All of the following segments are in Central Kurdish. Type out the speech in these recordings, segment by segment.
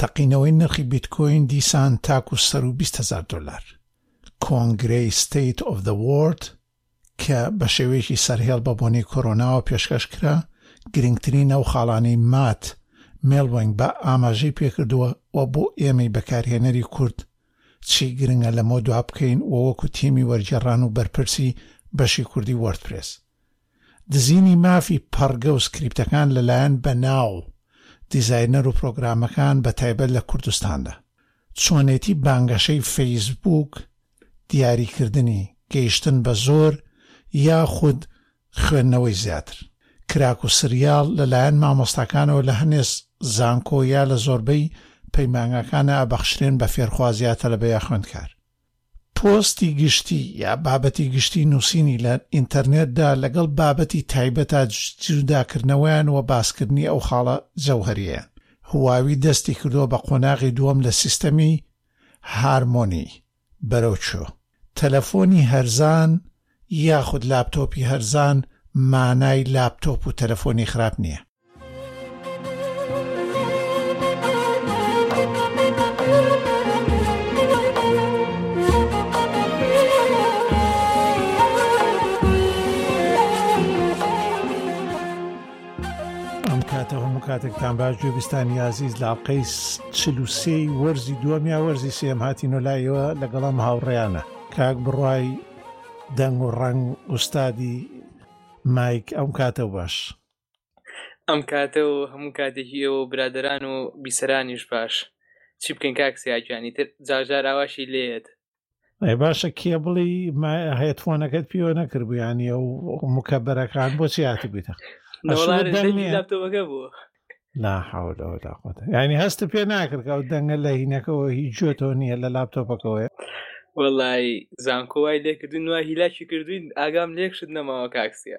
تەقینەوەی نرخی بیتکۆین دیسان تاکو سەر و بیست هەزار دۆلار. کۆنگرەی State of the World کە بە شێوەیەکی سەرهێڵ بە بۆنەی کۆرۆناوە پێشکەش کرا، گرنگترین ئەو خاڵانەی مات مێلوەنگبا ئاماژەی پێکردووە و بۆ ئێمەی بەکارهێنەری کورد چی گرنگە لەمەودوا بکەین و وەکو تیمی وەرگێڕان و بەرپرسی بەشی کوردی وۆردپرێس دزینی مافی پەڕگە و سکریپتەکان لەلایەن بەناو دیزاینەر و پرۆگرامەکان بەتایبەت لە کوردستاندا. چۆنێتی بانگەشەی فەیسبووک دیاریکردنی، گەیشتن بە زۆر یاخود خوێندنەوەی زیاتر. کراک و سریاڵ لەلایەن مامۆستاکانەوە لە هەنێ زانکۆ یا لە زۆربەی پەیمانگاکانا ئەبەخشرێن بە فێرخواز یا تەلەبە یا خوێندکار. پۆستی گشتی یا بابەتی گشتی نووسینی لە ئینتەرنێتدا لەگەڵ بابەتی تایبەتا جوداکردنەوەیان و باسکردنی ئەو خاڵە جەوهەریەیان هواوی دەستی کردووە بە قۆناغی دووەم لە سیستەمی هارمۆنی بەرەوچۆ تەلەفۆنی هەرزان یاخود لاپتۆپی هەرزان مانای لاپتۆپ و تەلەفۆنی خراپ نییە. کاتێکتان باش گوێبیستانی عزیز لاڵقەی چلوسێ وەرزی دووەمیا وەرزی سێم هاتی نۆلایەوە لەگەڵم هاوڕێیانە کاک بڕای دەنگ و ڕنگ ئوستادی مایک ئەم کاتە باش ئەم کاتە و هەموو کاتێکی ئێوە و برادران و بیسەرانیش باش چی بکەین کاک سیاجانی تر جارجار ئاواشی لێت ئەی باشە کێ بڵی هێتفۆنەکەت پیۆ نەکرد بوویانی ئەو مکەبەرەکان بۆچی هاتی بیتە بوو لا حولە ولا قوت ینی هەست پێ ناکرد ئەو دەنگە لە هینەکەەوە هیچ جۆتۆ نییە لە لاپتۆپەکەوەی وەڵی زانکۆوای لێکردن وای هیلاکی کردوین ئاگام لێکشت نەماوە کاکسە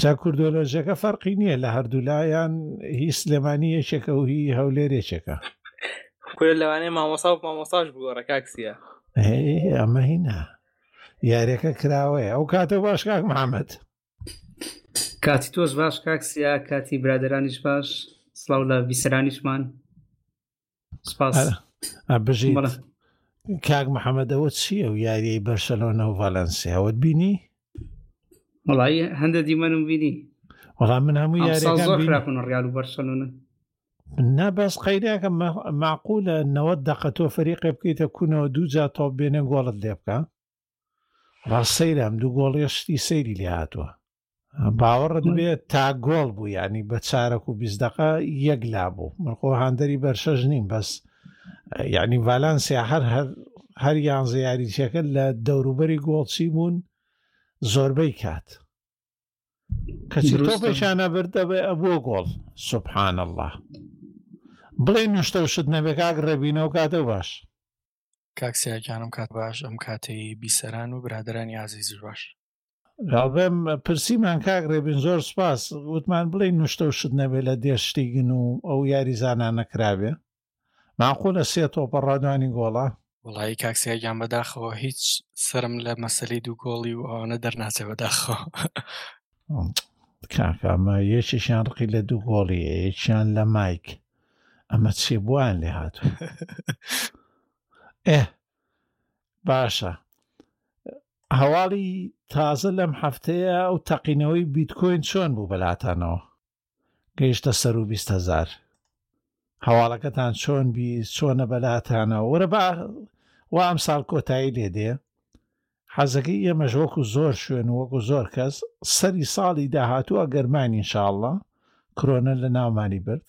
جا کوردۆلۆژیەکە فەرقی نییە لە هەردوولایەن هی سلێمانی یەکێکە و هی هەولێر یەکێکە کورە لەوانەیە مامۆسا و مامۆساش بگۆڕە کاکسیە ئەمە هینا یاریەکە کراوەیە ئەو کاتە باش کاک محەممەد کاتی تۆش باش کاکسیا کاتی برادرانیش باش سلااو لە بیسرانیشمان سپاس بژی کاک محەممەدەوە چییە و یاریی بەرشەلۆنە و ڤالەنسیاوەت بینی؟ وڵایی هەندە دیمەنم بینی وەڵام من هەموو یاریەکان ڕیال و بەرشەلۆنە نا بەس قەیراکە معقولە نەوە دەقە تۆ فەریقێ بکەیتە کوونەوە دوو جا تۆپ بێنێ گۆڵت لێ بکە ڕاست سەیرام دوو گۆڵیە شتی سەیری لێ هاتووە باوەڕت بێ تا گۆڵ بوو ینی بە چارەک و بیزدەقە یەک لا بوو مەخۆ هاندەری بەرشەش نیم بەس یعنی ڤالانسیا هەر هەر هەر یانزە یاریچەکە لە دەوروبەری گۆڵچی بوون زۆربەی کات کەچی تۆپێکیانە بردەبێ ئەبووە گۆڵ سبحان الله بڵێ نوشتە و شت نەبێکاک ڕێبینەوە کاتە باش کاک سیاگیان ئەم کات باش ئەم کاتەی بیسەران و برادرانی ئازیزش باش ڕاڵبێم پرسیمان کاک ڕێبین زۆر سپاس وتمان بڵێ نوشتە و شت نەبێ لە دێر شتی گن و ئەو یاری زانان نەکرابێ ماقولە سێ تۆپە ڕادوانی گۆڵە وڵی کاکسیاگیان بەداخەوە هیچ سرم لە مەسلی دوو گۆڵی و ئەوانە دەرناچە بەداخەوە کاکامە یەکێکیان ڕقی لە دوو گۆڵی یەکیان لە مایک ئەمە چێ بۆیان لێ هات ئێ باشە هەواڵی تازە لەم هەفتەیە ئەو تەقینەوەی بیتکۆین چۆن بوو بەلاتانەوە گەیشتە سەر و هزار هەواڵەکەتان چۆن بی چۆنە بەلاتانەوە وەرە با وا ئەم ساڵ کۆتایی لێ دێ حەزەکەی ئێمەش وەکو زۆر شوێن و وەکو زۆر کەس سەری ساڵی داهاتوو ئەگەر ماین ان شاء اللە کرۆنە لە ناومانی برد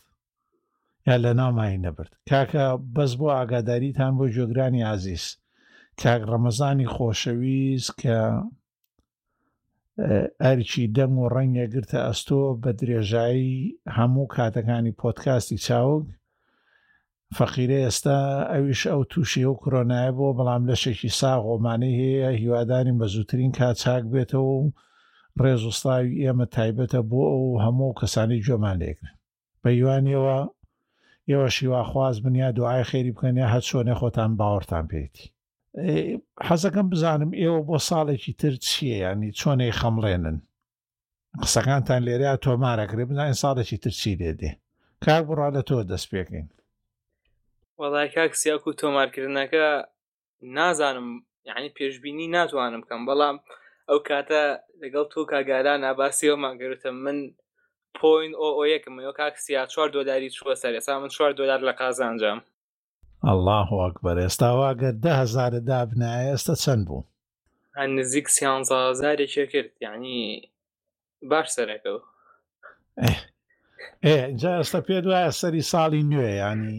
یا لە ناومانی نەبرد کاکە بەس بۆ ئاگاداریتان بۆ جۆگرانی ئازیز کاک ڕەمەزانی خۆشەویست کە ئەرکی دەنگ و ڕەنگە گرتە ئەستۆ بە درێژایی هەموو کاتەکانی پۆتکاستی چاوگ فەقیرە ئێستا ئەویش ئەو تووشی و کرۆنایە بۆ بەڵام لەشێکی ساغ ئۆمانەی هەیە هیوادارین بە زووترین کا چاک بێتەوە و ڕێز و سلاوی ئێمە تایبەتە بۆ ئەو هەموو کەسانی گوێمان لێگرن بە یوانیەوە ئێوە شیواخواز بنیا دوعای خێری بکەن یا هەر چۆنێ خۆتان باوەڕتان پێێتی حەزەکەم بزانم ئێوە بۆ ساڵێکی تر چییە ینی چۆنێ خەمڵێنن قسەکانتان لێرە تۆمارەکرێ بزانین ساڵێکی ترچی لێ دێ کاک بڕا لە تۆ دەست پێکەین وەڵای کاک سیاکو و تۆمارکردنەکە نازانم یعنی پێشببینی ناتوانم بکەم بەڵام ئەو کاتە لەگەڵ تۆ کاگالا ناباسیەوە ماگەرتە من پوین ئۆ یەکم یۆ کاک سیا چوار دۆلاری چووە سەر ئێسا من چوار دۆلار لە قازانجام اللە اکبر ئێستا وا گەر دە هەزارە دابنایە ئێستا چەند بوو هەن نزیک سیانزە هەزارێکێ کرد یعنی باش سەرەکەەوە ئێ جا ئێستا پێ دوایە سەری ساڵی نوێ ینی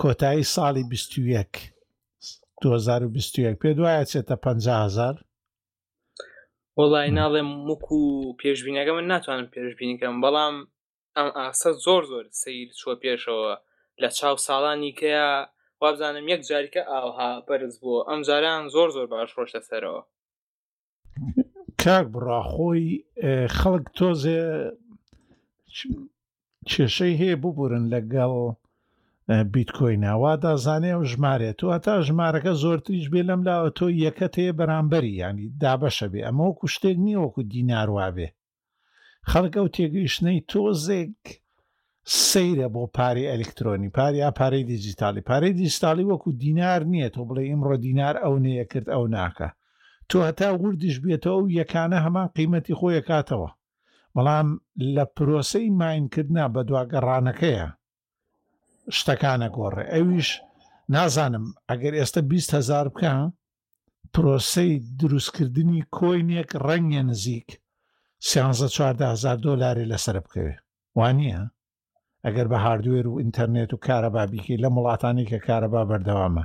کۆتایی ساڵی 21 2021 پێ دوایە چێتە 500هزار وڵی ناڵێم مک و پێشببینەکە من ناتوانم پێشببینەکەم بەڵام ئەم ئاستە زۆر زۆر سەیر چووە پێشەوە لە چاو ساڵانی کەیا وابزانم یەک جاریکە ئاوها بەرز بۆ ئەم جاران زۆر زۆر باش ڕۆشتە سەرەوە. کاک بڕا خۆی خەڵک تۆزێ کێشەی هەیە ببورن لەگەڵ بیتکۆینە وادازانێ و ژمارێت و هەتا ژمارەکە زۆرتریش بێ لەم لاوە تۆ یەکەتەیە بەرامبەری ینی دابەشە بێ ئەمە وەکو شتێک نییە وەکو دیناروابێ خەڵک ئەو تێگەیشتنەی تۆزێک سەیرە بۆ پارەی ئەلکترۆنی پار یا پارەی دیجیتالی پارەی دیجیتالی وەکو دینار نییە تۆ بڵێ ئیمڕۆ دینار ئەو نەیە کرد ئەو ناکە تۆ هەتا وردش بێتەوە و یەکانە هەمان قیمەتی خۆیەکاتەوە بەڵام لە پرۆسەی ماینکردنا بە دواگەڕانەکەیە شتەکانە گۆڕێ ئەویش نازانم ئەگەر ئێستا 20 هزار بکە پرۆسەی دروستکردنی کۆینێک ڕەنگە نزیک سیانزە چواردهزار دۆلاری لەسەر بکەوێ وانە ئەگەر بە هاردوێر و ئینتەرنێت و کارەبا بیکەی لە وڵاتانی کە کارەبا بەردەوامە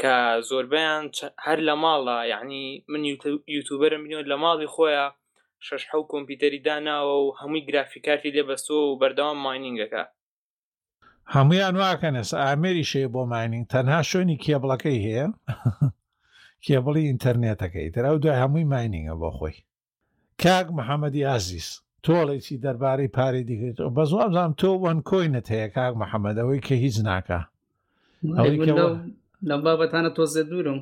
کە زۆربیان هەر لە ماڵە یعنی من یوتوبەرم بینەوە لە ماڵی خۆیە شش حەو کۆمپیوتەری داناوە و هەمووی گرافیکارتی لێ بەستەوە و بەردەوام ماینینگەکە هەمویان واکەن ئێستا ئامێری شەیە بۆ ماینینگ تەنها شوێنی کێبڵەکەی هەیە کێبڵی ئینتەرنێتەکەی ترا و دوای هەمووی ماینینگە بۆ خۆی کاک محمدی ئازیز تۆڵێکی دەربارەی پارەی دیکریتەوە بەس وابزانم تۆ وەن کۆینت هەیە کاک محمد ئەوەی کە هیچ ناکە لەم بابەتانە تۆزێ دوورم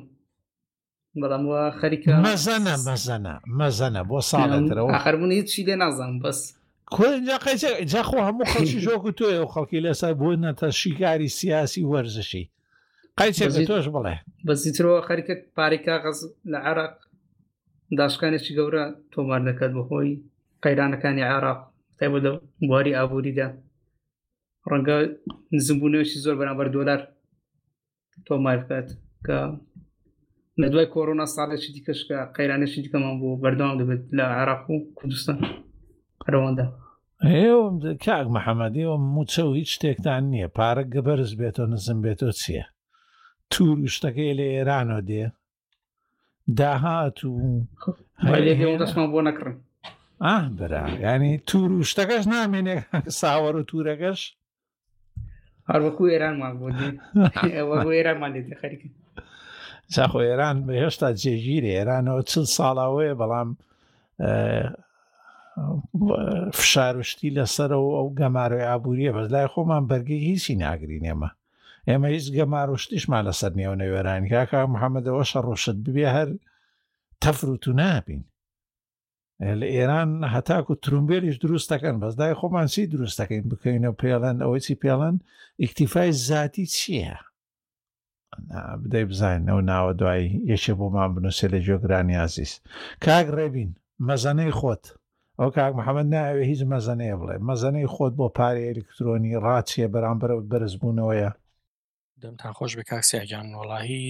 بەڵام وە خەریکە مەزەنە مەزەنە مەزەنە بۆ ساڵێترەوە خەربوون هیچی لێ نازان بەس جاخۆ هەموو خەڵکی ژۆکو تۆی و خەڵکی لەسەر بوون نەتە شیکاری سیاسی وەرزشی قایچێک تۆش بڵێ بەزیترەوە خەریکە پارێکا غەز لە عراق داشکانێکی گەورە تۆمار دەکات بەهۆی قەیرانەکانی عێراق تایبە لە بواری ئابووریدا ڕەنگە نزمبوونەوەی زۆر بەرامبەر دۆلار تۆمار بکات کە لە دوای کۆرۆنا ساڵێکی دیکەش کە قەیرانێکی دیکەمان بۆ بەردەوام دەبێت لە عراق و کوردستان پەرەوەندە ئێوەم کاک محەممەدی ئەو موچە و هیچ شتێکتان نییە پارە گەبەرز بێتەوە نزم بێتەوە چییە؟ تور و شتەکەی لە ئێرانەوە دێ داهات و دەستمان بۆ نەکڕن ئاه برا ینی تور و شتەکەش نامێنێ ساوەڕ و تورەکەش هەروەکو ئێرانمان بۆ ئێرانمان لێ خەریکە چاخۆ ئێران بە هێشتا جێگیر ئێرانەوە چل ساڵاوەیە بەڵام فشارشتی لەسەرەوە ئەو گەمارۆی ئابوووریە بەس لای خۆمان بەرگی هیچی ناگرین ئێمە ئێمە هیچ گەمار و شتیشمان لەسەر نێو نەوێرانی کاکە محەممەدەوە شەڕوشت ببێ هەر تەفر و تو نابین لە ئێران هەتاکو و ترومبێلیش دروستەکەن بەسدای خۆمان چی دروستەکەین بکەینە پێڵەن ئەوەی چی پێڵەن ئیکتیفای زیاتی چییە؟ بدەی بزانین ئەو ناوە دوایی یەکێ بۆمان بنووسێ لە جۆگرانی عزیز کاک ڕێبین مەزانەی خۆت ئەوە کاک محەمەد نایەوێ هیچ مەزەنەیە بڵێ مەزەنەی خۆت بۆ پارەی ئەلکترۆنی ڕاچیە بەرامبەر بەرزبوونەوەیە دەمتان خۆش بە کاکسیاگیان وڵاهی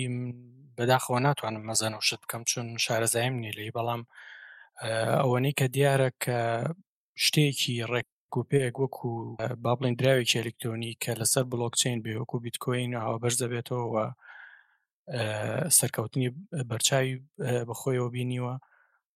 بەداخەوە ناتوانم مەزەن و شت بکەم چون شارەزایم نیە لی بەڵام ئەوەنەی کە دیارە کە شتێکی ڕێک گوپەیەک وەکو با بڵین دراوێکی ئەلکترۆنی کە لەسەر بلۆکچین بێ وەکو بیتکۆین ئەوە بەرز دەبێتەوە و سەرکەوتنی بەرچاوی بەخۆیەوە بینیوە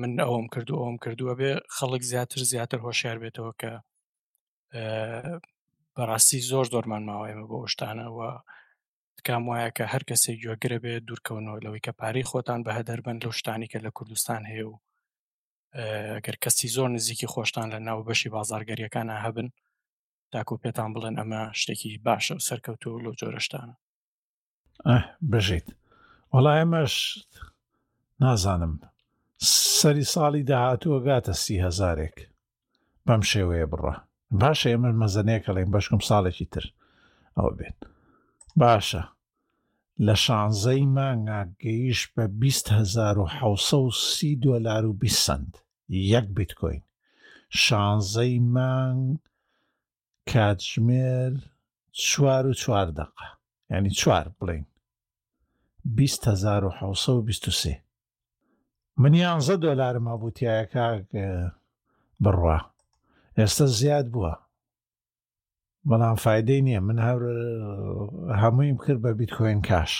من ئەوم کردو ئەوم کردووە بێ خەڵک زیاتر زیاتر هۆشیار بێتەوە کە بەڕاستی زۆر زۆرمان ماوە ئێمە بۆ شتانەوە تکام وایە کە هەر کەسێک گوێگرە بێ دوورکەونەوە لەوەی کە پارەی خۆتان بە هەدەربەن لەو شتانی کە لە کوردستان هەیە و گەر کەسی زۆر نزیکی خۆشتان لە ناو بەشی بازارگەریەکانە هەبن تاکو پێتان بڵێن ئەمە شتێکی باشە و سەرکەوتو لەو جۆرەشتانە بژیت وەڵا ئێمەش نازانم سەری ساڵی داهاتووە گاتە سی هزارێک بەم شێوەیە بڕە باشە ئێمە مەزەنێکەڵێن بەشکم ساڵێکی تر ئەو بێت باشە لە شانزەی مانگا گەیش بە 1970 دلار و 20 سنت یەک بیتکۆین شانزەی مانگ کاتژمێر چوار و چوار دەقە ینی چوار بڵین سێ من یانزە دۆلارم هەبوو تایەکە بڕوا ئێستا زیاد بووە بەڵام فیدەی نییە من هەر هەموویم کرد بە بیتکۆین کاش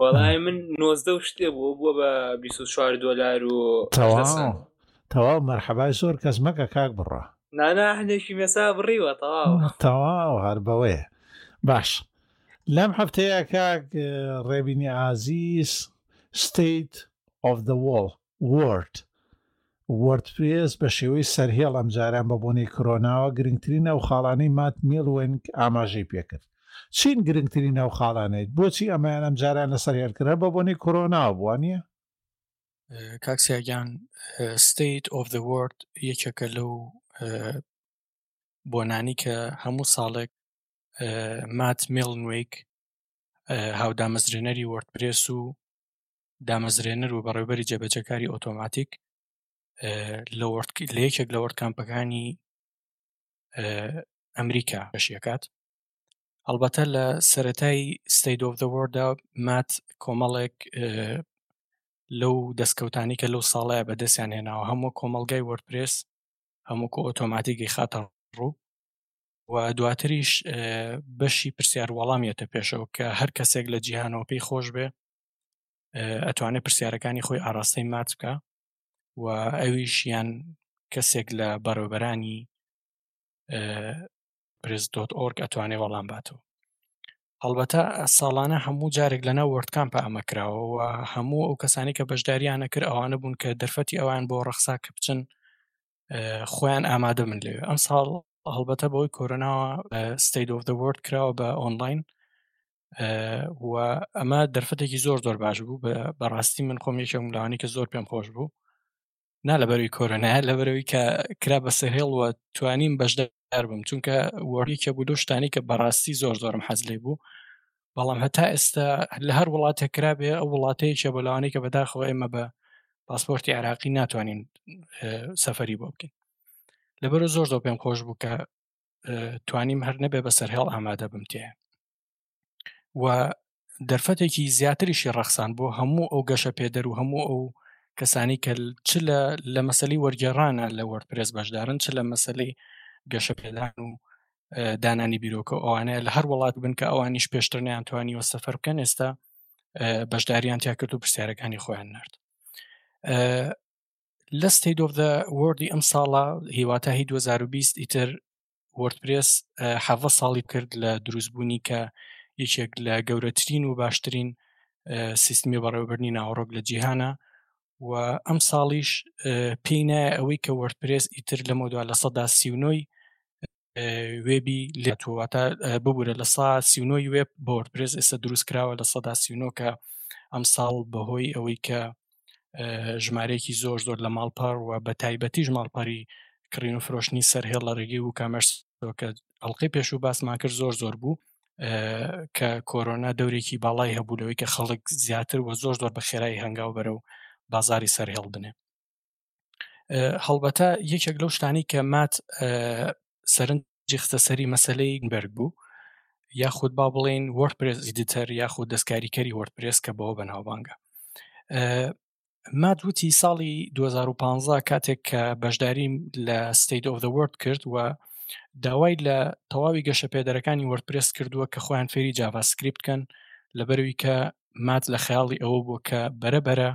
وەڵای من نۆزدە شتێ بوو بووە بە 24 دلار و تەواو مەرحەبای زۆر کەس مەکە کاک بڕە. نانا هەندێکی مێسا بڕیوە تەواوە. تەواو هەر بەوەیە باش لەم هەفتەیە کاک ڕێبینی ئازیز State of the Wall Word وەردپرێس بە شێوەی سەرهێڵ ئەم جاران بە بۆنەی کرۆناوە گرنگترین ئەو خاڵانەی مات میڵوێنک ئاماژەی پێکرد چین گرنگترین ئەو خاڵانێت بۆچی ئەمەیان ئەم جاران لەسەر هێلکرا بە بۆنەی کرۆناوە بووە نیە کاک سیاگیان ستەیت ئۆف دە وۆرد یەکێکە لەو بۆنانی کە هەموو ساڵێک مات مێڵنویک هاودامەزرێنەری وەردپرێس و دامەزرێنەر و بەڕێوبەری جێبەجەکاری ئۆتۆماتیک لە لە یەکێک لە وەرد کامپەکانی ئەمریکا بەشیەکات ئەڵبەتە لە سەرەتای ستەیت ئۆف دە وۆردا مات کۆمەڵێک لەو دەسکەوتانەی کە لەو ساڵە بەدەستیان هێناوە هەموو کۆمەلگای وەرپرس هەمووکو ئۆتۆماتیکی خاتە ڕوو و دواتریش بەشی پرسیار وەڵامیێتە پێشەوە کە هەر کەسێک لە جیهانەوە پێی خۆش بێ ئەتوانێت پرسیارەکانی خۆی ئاراستەی مات بکە و ئەویشیان کەسێک لە بەڕێوبەرانی پرس دۆت ئۆرگ ئەتوانێ وەڵام باتەوە هەڵبەتە ساڵانە هەموو جارێک لەنا وەردکان پە ئەمە کراوەوە هەموو ئەو کەسانی کە بەشداریانە کرد ئەوانە بوون کە دەرفەتی ئەوان بۆ ڕەخسا کە بچن خۆیان ئامادە من لێ ئەم ساڵ هەڵبەتە بەوەی کۆرۆناوە ستیت ئۆف دەورد کراوە بە ئۆنلاین و ئەمە دەرفەتێکی زۆر زۆر باش بوو بەڕاستی من خۆم یەکێکم لەوانی کە زۆر پێم خۆش بوو نا لەبەروی کۆرۆنایە لەبەرەوەی کە کرا بە سەرهێڵوە توانیم بەشدار بم چونکە وەریکە بوو دو شتانی کە بەڕاستی زۆر زۆرم حەز لێ بوو بەڵام هەتا ئێستا لە هەر وڵاتێک کرابێ ئەو وڵاتەیەکە بە لەوانەیە کە بەداخەوە ئێمە بە پاسپۆرتی عراقی ناتوانین سەفری بۆ بکەین لەبەر زۆر زۆر پێم خۆش بوو کە توانیم هەر نەبێ بەسەر هێڵ ئامادە بم تێ و دەرفەتێکی زیاتریشی ڕەخسان بۆ هەموو ئەو گەشە پێدەر و هەموو ئەو کەسانی کە چ لە لە مەسلی وەرگێڕانە لە وەرپرس بەشدارن چ لە مەسلی گەشە پێدان و دانانی بیرۆکە ئەوانەیە لە هەر وڵات بن کە ئەوانیش پێشتر نیان توانیوە سەفەر بکەن ئێستا بەشداریان تیاکرد و پرسیارەکانی خۆیان نرد لە ستەی دۆڤدا وردی ئەم ساڵە هیواتاهی 2020 ئیتر وەردپرێس حەڤە ساڵی کرد لە دروستبوونی کە یەکێک لە گەورەترین و باشترین سیستمی بەڕێوەبرنی ناوەڕۆک لە جیهانە و ئەم ساڵیش پێی نایە ئەوەی کە وەردپرێس ئیتر لەمە دو لە سەدا سیونۆی وێبی لێتوەواتە ببوورە لە سا سیونۆی وێب بۆردپرس ئێستا دروست کراوە لە سەدا سیونۆکە ئەم ساڵ بەهۆی ئەوەی کە ژمارەیەکی زۆر زۆر لە ماڵپەڕ و بە تایبەتیش ماڵپەری کڕین و فرۆشتنی سەر هێڵ لە ڕێگەی و کامەرس کە ئەڵلقەی پێش و باسمان کرد زۆر زۆر بوو کە کۆرۆنا دەورێکی باڵای هەبوو لەوەی کە خەڵک زیاتر و زۆر زۆر بە خێرایی هەنگاو بەرە و بازاری سەر هێڵ بنێ هەڵبەتە یەکێک لەو شتانی کە مات سەرنج جیخستە سەری مەسلەی بەرگ بوو یاخود با بڵین وەرپرس ئیدیتەر یاخود دەستکاریکەری وەرپرس کە بەوە بەناوبانگە مات وتی ساڵی 2015 کاتێک کە بەشداریم لە ستیت ئۆف دە وەرد کرد و داوای لە تەواوی گەشە پێدەرەکانی وەرپرس کردووە کە خۆیان فێری جااوا سکریپتکەن لەبەروی کە مات لە خەیاڵی ئەوە بوو کە بەرە بەرە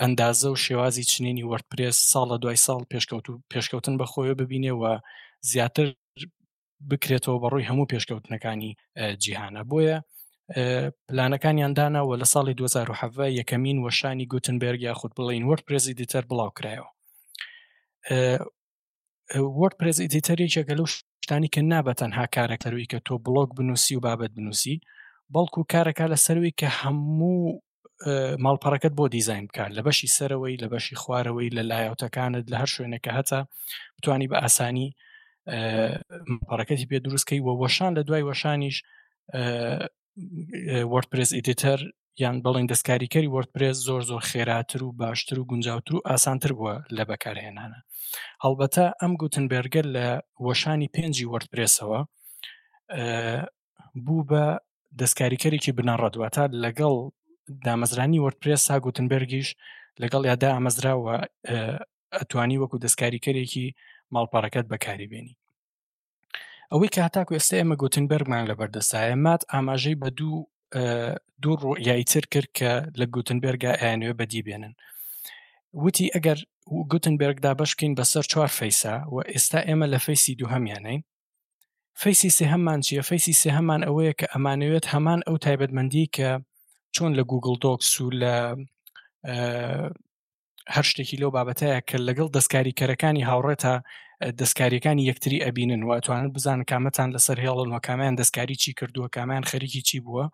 ئەندازە و شێوازی چنینی وەرتپرێس ساڵ لە دوای ساڵ پێشکەوت و پێشکەوتن بەخۆیە ببینێ و زیاتر بکرێتەوە بەڕووی هەموو پێشکەوتنەکانی جیهانە بۆیە پلانەکانیان داناوە لە ساڵی 2007 یەکەمین وەشانی گوتنبرگ یاخود بڵین وەرد پرێزی دیتەر بڵاو کرایەوە وەرد پرێز ئیدیتەر یەکێکە لەو شتانی کە نابە تەنها کارەکەروی کە تۆ بڵۆک بنووسی و بابەت بنووسی بەڵکو کارەکە لە سەروی کە هەموو ماڵپەڕەکەت بۆ دیزین بکات لە بەشی سەرەوەی لە بەشی خوارەوەی لە لایەوتەکانت لە هەر شوێنێکە هەتا بتانی بە ئاسانی پەڕەکەتی پێ دروستکەی وە وەشان لە دوای وەشانیش وەرپرس ئیدیتەر یان بڵین دەستکاریکەری وەرپرس زۆر زۆر خێراتر و باشتر و گونجاوتر و ئاسانتر بووە لە بەکارهێنانە هەڵبەتە ئەم گوتن بێرگە لە وەشانی پێنجی وەرپرسەوە بوو بە دەستکاریکەرێکی بنەڕەتواتە لەگەڵ دامەزرانی وەرپرس سا گوتنبەرگیش لەگەڵ یادا ئامەزراوە ئەتوانی وەکو دەستکاریکەرێکی ماڵپەڕەکەت بەکاری بێنی ئەوەی کە هەتاکو ئێستا ئێمە گوتنبەرمان لەبەردەستایە مات ئاماژەی بە دوو دوو ڕوئای تر کرد کە لە گوتنبێرگا ئەیانوێ بەدی بێنن وتی ئەگەر گوتنبێرگدا بەشکین بەسەر چوار فەیسا و ئێستا ئێمە لە فەیسی دووهمیانین فەیسی سێهەممان چیە فەیسی سێهەمان ئەوەیە کە ئەمانەوێت هەمان ئەو تایبەتمەندی کە چۆن لە گوگل دۆکس و لە هەر شتێکی لەو بابەتەیە کە لەگەڵ دەستکاری کەرەکانی هاوڕێتە دەستکاریەکانی یەکتری ئەبینن و ئەتوانن بزان کامەتان لەسەر هێڵن و کامیان دەستکاری چی کردووە کامیان خەریکی چی بووە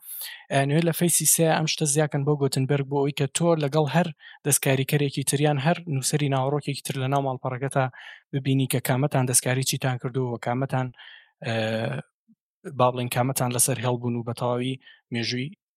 نوێ لە فەیسی سێ ئەم شتە زیاکەن بۆ گوتنبرگ بۆ ئەوی کە تۆ لەگەڵ هەر دەستکاریکەرێکی تریان هەر نووسری ناوەڕۆکێکی تر لە ناو ماڵپەڕەکەتا ببینی کە کامەتان دەستکاری چیتان کردووە کامەتان با بڵین کامەتان لەسەر هێڵبوون و بە تەواوی مێژووی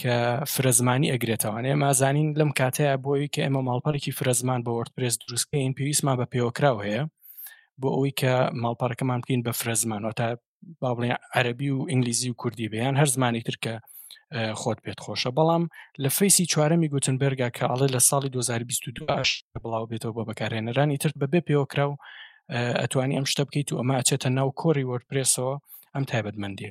کە فرەزمانی ئەگرێتەوەوان ئێمە زانین لەم کاتەیە بۆی کە ئێمە ماڵپەرێکی فرەزمان بە وەرتپرێز دروستکەین پێویستمان بە پێوەکراو هەیە بۆ ئەوی کە ماڵپەرەکەمان بکەین بە فرەزمانەوە تا با بڵێ عەربی و ئینگلیزی و کوردی بەیان هەر زمانی ترکە خۆت پێت خۆشە بەڵام لە فەیسی چوارەمی گوتنبەرگا کە ئەڵێ لە ساڵی 2022 بڵاو بێتەوە بە بەکارهێنەرانی تر بەبێ پێوەکرا و ئەتوانی ئەم شتە بکەیت و ئەمە ئەچێتە ناو کۆری وەرپرسەوە ئەم تایبەتمەندێ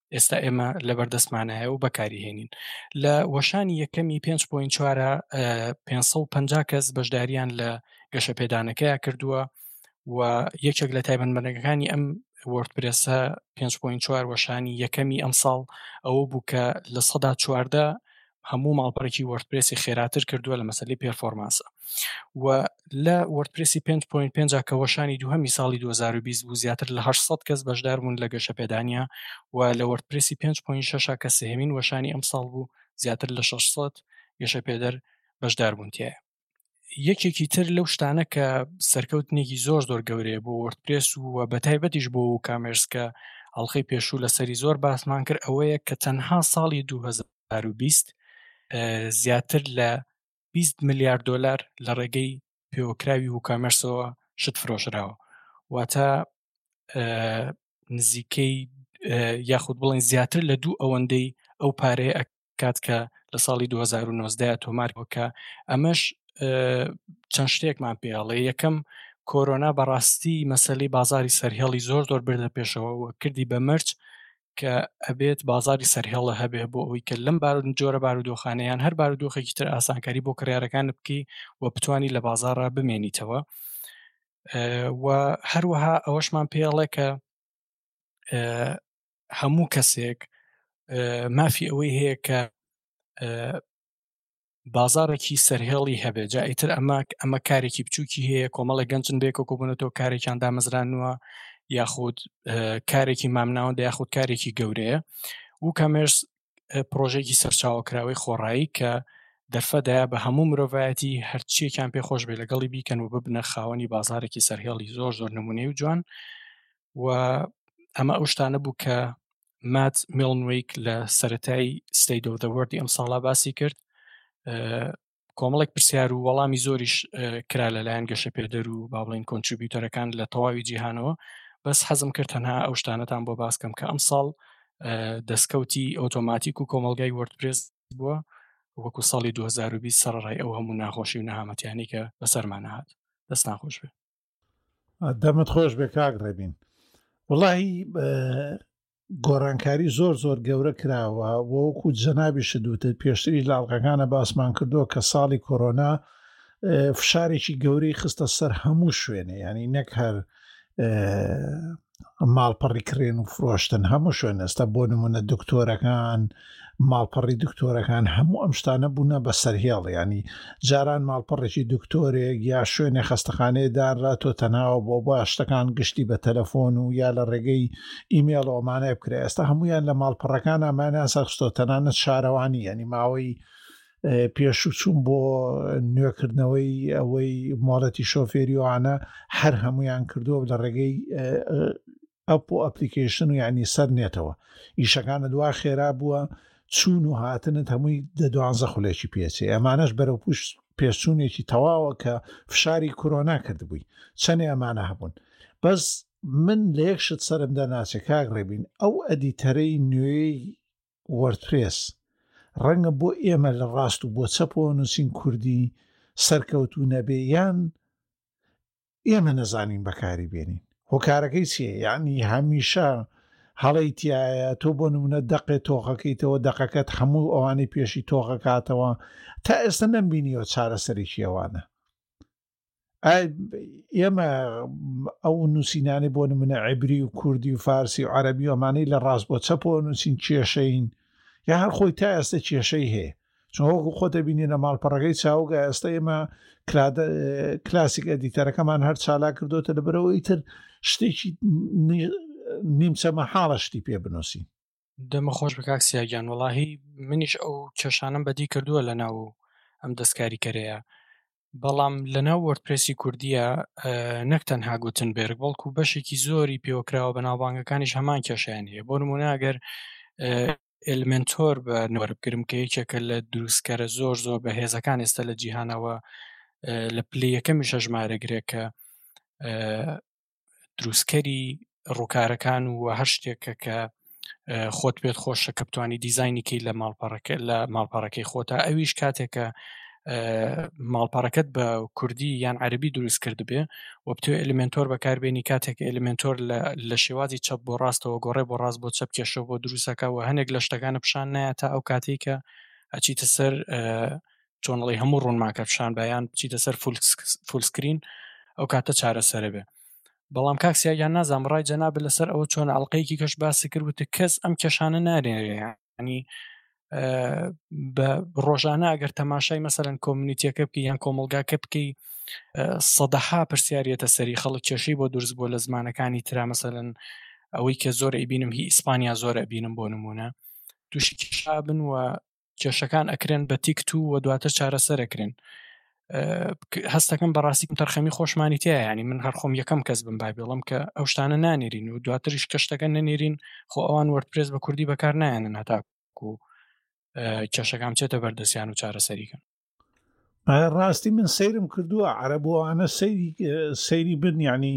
ئێستا ئێمە لەبەر دەستمانایە و بەکاری هێنین لە وەشانی یەکەمی 5.4 550 کەس بەشداریان لە گەشە پێدانەکەی کردووە و یەکێک لە تایبەتمەندەکانی ئەم وەردپرسە 5.4 وەشانی یەکەمی ئەمساڵ ئەوە بوو کە لە سەدا چواردە هەموو ماڵپەرێکی وەرتپرسی خێراتر کردووە لە مەسلی پێرفۆرمانسە و لە وەرتپرسی 5.5 کەوەشانی دووهەمی ساڵی 2020 بوو زیاتر لە 800 کەس بەشدار بوون لە گەشە پێدانیا و لە وەرتپرسی 5.6 کە سهمین وەشانی ئەم ساڵ بوو زیاتر لە 600 گەشە پێدەر بەشدار بوونتیایە یەکێکی تر لەو شتانە کە سەرکەوتنێکی زۆر زۆر گەورەیە بۆ وەرتپرس ووە بە تایبەتیش بۆ و کامێرسکە ئەڵلقەی پێشوو لە سەری زۆر باسمان کرد ئەوەیە کە تەنها ساڵی 2020 زیاتر لە 20 میلیارد دلار لە ڕێگەی پێوەکراوی و کامێرسەوە شت فرۆشراوە واتە نزیکەی یاخود بڵێن زیاتر لە دوو ئەوەندەی ئەو پارەیە کات کە لە ساڵی 2019 تۆمارەوە کە ئەمەش چەند شتێکمان پێڵێ یەکەم کۆرۆنا بەڕاستی مەسلی بازاری سەرهێڵی زۆر زۆر بردە پێشەوە و کردی بە مەرج کە ئەبێت بازاری سەرهێڵە هەبێ بۆ ئەوی کە لەم بارون جۆرە بارودۆخانەیان هەر بارودۆخێکی تر ئاسانکاری بۆ کڕارەکان بکەی و بتانی لە بازارڕا بمێنیتەوە و هەروەها ئەوەشمان پێڵێ کە هەموو کەسێک مافی ئەوەی هەیە کە بازارێکی سەرهێڵی هەبێت جا ئیتر ئەمە ئەمە کارێکی بچووکی هەیە کۆمەڵی گەنجن بێکۆ کۆبوونەوە کارێکیان دامەزرانوە یاخود کارێکی مامناوەندە یاخود کارێکی گەورەیە و کەمێش پڕۆژەیەکی سەرچاوەکراوەی خۆڕایی کە دەرفەدایە بە هەموو مرۆڤایەتی هەرچیەکیان پێ خۆش بێ لەگەڵی بیکەن و ببنە خاوەنی بازارێکی سەرهێڵی زۆر زۆر نمونەی و جوان و ئەمە ئەو شتانە بوو کە مات میڵنویک لە سەتای ستەیدۆ دەوەردی ئەم ساڵا باسی کرد کۆمەڵێک پرسیار و وەڵامی زۆریش کرا لەلایەن گەشە پێدەر و با بڵین کۆنتریبیوتەرەکان لە تەواوی جیهانەوە بەس حەزم کرد تەنها ئەو شتانەتان بۆ باسکەم کە ئەم ساڵ دەستکەوتی ئۆتۆماتیک و کۆمەلگای وەرتپرس بووە وەکو ساڵی 2020 سەرڕای ئەو هەموو ناخۆشی و نەهامەتیانی کە بەسەرمانەهات دەستان خۆش بێت دەمت خۆش بێ کاک ڕێبین وڵی گۆڕانکاری زۆر زۆر گەورە کراوە وەکو جەنابیش دوتە پێشتری لاڵقەکانە باسمان کردووە کە ساڵی کۆرۆنا فشارێکی گەورەی خستە سەر هەموو شوێنێ ینی نەک هەر ماڵپەڕی کڕێن و فرۆشتن هەموو شوێن ئێستا بۆ نمونە دکتۆرەکان ماڵپەڕی دکتۆرەکان هەموو ئەم شتانە بوونە بە سەرهێڵ ینی جاران ماڵپەڕێکی دکتۆرێک یا شوێنێ خستەخانەیەدانرا تۆ تەناوە بۆ بە شتەکان گشتی بە تەلەفۆن و یا لە ڕێگەی ئیمێڵۆمانای بکرێ ئێستا هەمویان لە ماڵپەڕەکان ئامانیان سەرخستۆ تەنانەت شارەوانی ینی ماوەی پێشوچوون بۆ نوێکردنەوەی ئەوەی مۆڵەتی شۆفێری وانە هەر هەمویان کردووە لە ڕێگەی ئەپ و ئەپلیکیشن و ینی سەر نێتەوە ئیشەکانە دوا خێرا بووە چوون و هاتنت هەمووی دە دوانزە خولێکی پێچێ ئەمانەش بەرەو پشت پێشچوونێکی تەواوە کە فشاری کۆرۆنا کردبووی چەنێ ئەمانە هەبوون بەس من لە یەک شت سرم دەناچێ کاک ڕێبین ئەو ئەدیتەرەی نوێی وەردپرێس، ڕەنگە بۆ ئێمە لە ڕاست و بۆ چەپەوە نووسین کوردی سەرکەوتوو نەبێ یان ئێمە نەزانین بەکاری بێنین هۆکارەکەی چیە یعنی هەمیشە هەڵی تایە تۆ بۆ نمونە دەقێ تۆخەکەیتەوە دەقەکەت هەموو ئەوانەی پێشی تۆخەکاتەوە تا ئێستا نەمبینیەوە چارەسەرێکی ئەوانە ئێمە ئەو نووسینانی بۆ منە عیبری و کوردی و فارسی و عەربی ئەمانەی لە ڕاست بۆ چەپۆ نووسین کێشەین یا هەر خۆی تا ئێستا کێشەی هەیە چۆن وەکو خۆتە بینی لە ماڵپەڕەکەی چاوگە ئێستا ئێمە کلاسیک ئەدیتەرەکەمان هەر چالا کردوتە لە بەرەوەی تر شتێکی نیمچە مەحاڵە شتی پێ بنووسین دەمە خۆش بە کاک سیاگیان وەڵاهی منیش ئەو کێشانەم بەدی کردووە لە ناو ئەم دەستکاری کەرەیە بەڵام لە ناو وەرپرسی کوردیە نەک تەنها گوتن بێرگ بەڵکو بەشێکی زۆری پێوەکراوە بە ناوبانگەکانیش هەمان کێشیان هەیە بۆ نموناگەر ئلمنتۆر بە نوەربگرم کە یەکێکە لە دروستکەرە زۆر زۆر بە هێزەکان ئێستا لە جیهانەوە لە پلی یەکەمی شەژمارەگرێکە دروستکەری ڕووکارەکان و هەر شتێکە کە خۆت پێت خۆشە کە بتانی دیزینیکەی لە ماڵپەڕەکە لە ماڵپەڕەکەی خۆتا ئەویش کاتێکە ماڵپەڕەکەت بە کوردی یان عەربی دروست کرد بێ و بتێ ئەلیمنتۆر بەکاربیێنی کاتێک ئەلیمنتۆر لە شێوازی چەپ بۆ ڕاستەوە گۆڕێ بۆ ڕاست بۆ چەپ کێشەوە بۆ دروستەکە و هەندێک لە شتەکانە پیشان نایە تا ئەو کاتێکە ئەچیتە سەر چۆنڵی هەموو ڕوونماکە فشان بەیان بچیتە سەر فولسکرین ئەو کاتە چارەسەرە بێ بەڵام کاک سیاگیان نازانم ڕای جەناب لەسەر ئەوە چۆن ئەڵلقەیەکی کەش باسی کرد وتە کەس ئەم کێشانە نارێنێ ینی بە ڕۆژانە ئەگەر تەماشای مەسەرەن کۆمنیتیەکە بکە یان کۆمەلگاکە بکەی سەدەها پرسیارەتە سەری خەڵک کێشەی بۆ دورست بۆ لە زمانەکانی تررا مەسەرەن ئەوەی کە زۆر ئەبینم هی ئیسپانیا زۆر ئەبینم بۆ نمونە تووشی کێشا بن و کێشەکان ئەکرێن بە تیکت و وە دواتر چارەسەر ئەکرێن هەستەکەم بەڕاستی تەرخەمی خۆشمانی تیا ینی من هەرخۆم یەکەم کەس بم با بڵم کە ئەو شتانە نانێرین و دواتریش کەشتەکە نەنێرین خۆ ئەوان وەرتپرس بە کوردی بەکار نایەنن هەتا و کێشەکان چێتە بەردەسییان و چارەسەریکەن ڕاستی من سەیرم کردووە عەرەبووانە سەیری سەیری بن ینی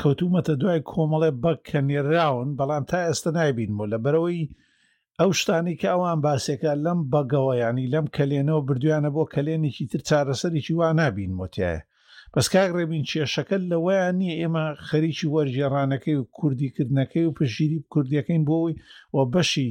کەوتومەتە دوای کۆمەڵێ بەک کە نێراون بەڵام تا ئێستا نایبین بۆ لە بەرەوەی ئەو شتانی کە ئەوان باسێکە لەم بەگەوە ینی لەم کەلێنەوە بردویانە بۆ کەلێنێکی تر چارەسەرێکی وا نابین وتیایە بەس کاک ڕێبین کێشەکە لەوەیان نییە ئێمە خەریکی وەرجێڕانەکەی و کوردیکردنەکەی و پژیری کوردیەکەین بۆەوەی و بەشی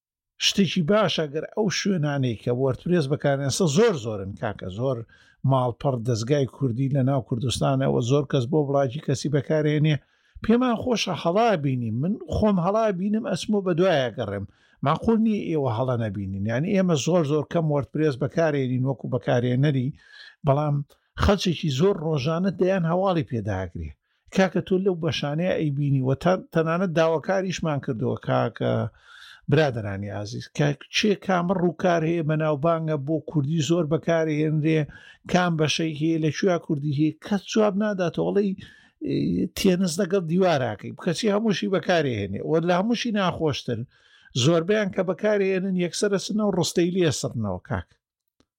شتێکی باشە گەر ئەو شوێنانەی کە وەرتپرێس بەکارێنسە زۆر زۆرن کاکە زۆر ماڵپەڕ دەستگای کوردی لە ناو کوردستانەوە زۆر کەس بۆ بڵاجی کەسی بەکارێنێ پێمان خۆشە هەڵا بینی من خۆم هەڵا بینم ئەسمۆ بە دوایە گەڕێم ماقول نییە ئێوە هەڵە نەبینین یعنی ئێمە زۆر زۆر کەم وەرتپرێس بەکارێنین وەکو بەکارێنەری بەڵام خەچێکی زۆر ڕۆژانە دەیان هەواڵی پێداگرێ کاکە تۆ لەو بەشانەیە ئەیبینی و تەنانەت داواکاریشمان کردەوە کاکە برادرانی ئازیز کە چێ کامە ڕووکار هەیە بەناوبانگە بۆ کوردی زۆر بەکارهێنرێ کام بەشەی هەیە لە کوێ کوردی هەیە کەس جواب ناداتەوەڵی تێنس دەگەڵ دیواراکەی بکەچی هەمووشی بەکارهێنێ وە لە هەمووشی ناخۆشتر زۆربیان کە بەکارهێنن یەکسەرە سنە و ڕستەی لێ سڕنەوە کاک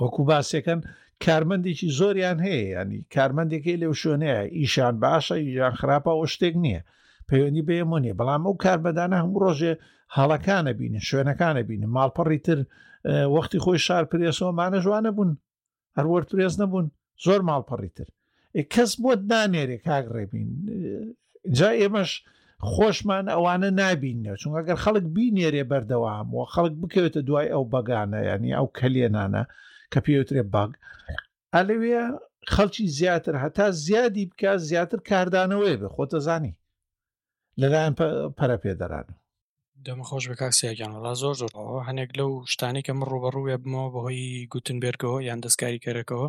وەکو باسەکەن کارمەندێکی زۆریان هەیە ینی کارمەندێکی لەو شوێنەیە ئیشان باشە یان خراپە ئەو شتێک نییە پەیوەندی بەێمە نیە بەڵام ئەو کاربەدانە هەموو ڕۆژێ هەڵەکانە بینن شوێنەکانە بینن ماڵپەڕی تر وەختی خۆی شار پرێسەوەمانە جوانە بوون هەروەرد پرێز نەبوون زۆر ماڵپەڕی تر کەس بۆت نانێرێ کاک ڕێبین جا ئێمەش خۆشمان ئەوانە نابینە چونکە گەر خەڵک بینێرێ بەردەوام و خەڵک بکەوێتە دوای ئەو بەگانە ینی ئەو کەلێنانە کە پێوترێ باگ ئەلوێ خەڵکی زیاتر هەتا زیادی بکە زیاتر کاردانەوەی بە خۆتەزانی لەلایەن پەرە پێدەران دەمە خۆش بە کاکسیاگیان وڵا زۆر زۆر هەنێک لەو شتانی کە من ڕوبەڕووێ بمەوە بەهۆی گوتن بێرگەوە یان دەستکاری کەرەکەەوە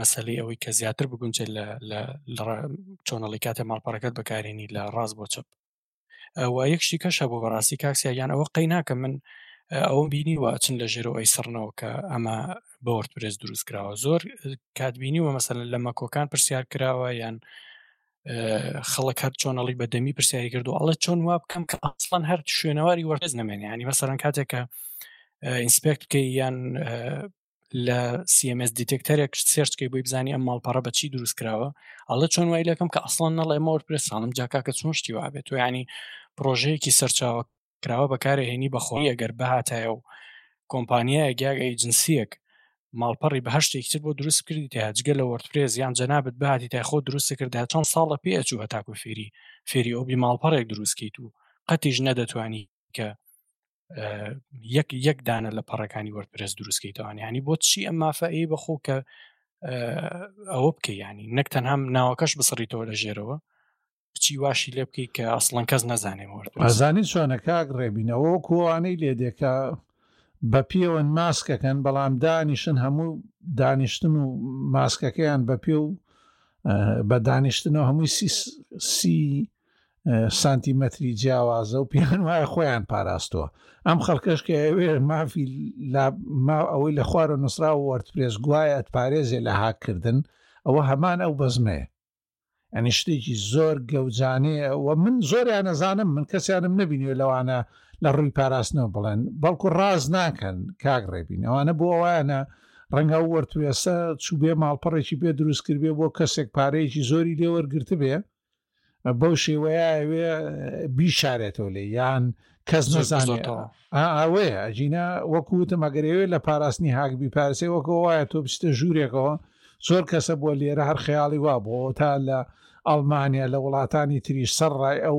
مەسەلەی ئەوەی کە زیاتر بگونجێت چۆنەڵی کاتێ ماڵپەڕەکەت بەکارێنی لە ڕاست بۆ چەپ ئەوە یەکشتی کەش هەبوو بەڕاستی کاکسیا یان ئەوە قەی ناکە من ئەوم بینی و چن لە ژێرەوە ئەی سڕنەوە کە ئەمە بە وەرتپرێز دروست کراوە زۆر کاتبینی وە مەسەن لە مەکۆکان پرسیار کراوە یان خەڵک هەر چۆنەڵی بە دەمی پرسیاری کردو ئەڵە چۆن وا بکەم کە ئەسڵەن هەر شوێنەواری وەرز نمێنێ ینی مەسەرەن کاتێکە ئینسپێکت بکەی یان لە سیMS دیتێکتەرێک سێشتکەی بۆی بزانانی ئەم ماڵپەڕە بە چی دروست کراوە ئەڵە چۆن وای لەکەم کە ئەسڵان نەڵێ مۆر پرێ ساڵم جاکاکە چۆن شتی وابێت و ینی پرۆژەیەکی سەرچاوە کراوە بەکارهێنی بەخۆی ئەگەر بهاتایە و کۆمپانیایە گیاگە ئیجنسیەک ماڵپەڕی بە هەشتێکتر بۆ دروست کردی تا جگە لە وەرتپرێز یان جەنابەت بهاتی تا خۆ دروست کردا چەند ساڵە پێ ئەچوو هەتاکو فێری فێری ئەوبی ماڵپەڕێک دروستکەیت و قەتیش نەدەتوانی کە یەک یەک دانە لە پەڕەکانی وەرپرس دروستکەیتوانانی بۆ چی ئەم مافەیە بەخۆ کە ئەوە بکە ینی نەک تەنها ناوەکەش بسڕیتەوە لە ژێرەوە بچی واشی لێ بکەیت کە ئەسڵەن کەس نازانێ ئەزانی چۆنە کاک ڕێبینەوە کۆوانەی لێ دێکە بە پێوەن ماسکەکەن بەڵام دانیشن هەموو دانیشتن و ماسکەکەیان بە پێ و بە دانیشتنەوە هەمووی سی سانتیمەتری جیاوازە و پێیان وایە خۆیان پاراستووە ئەم خەڵکەش کە ئەوێ مافی ما ئەوەی لە خوارە نووسرا و وەرتپرێس گوایە پارێزێ لە هاککردن ئەوە هەمان ئەو بەزمەیە ئەنی شتێکی زۆر گەوجانەیە و من زۆریان نەزانم من کەسیانم نبینێ لەوانە لە ڕووی پاراستنەوە بڵێن بەڵکو ڕاز ناکەن کاک ڕێبین ئەوانە بۆ ئەوانە ڕەنگە و وەرتوێسە چوبێ ماڵپەڕێکی بێ دروستکردێ بۆ کەسێک پارەیەکی زۆری لێوەرگرتبێ بەو شێوەیە ئەوێ بیشارێتەوە لێ یان کەس نەزانێتەوە ئەوەیە ئەجینا وەکوتم ئەگەرەوێت لە پاراستنی هاک بیپارسێ وەکە وایە تۆ بچتە ژوورێکەوە زۆر کەسە بۆ لێرە هەر خەیاڵی وا بۆ تا لە ئەڵمانیا لە وڵاتانی تریش سەر ڕای ئەو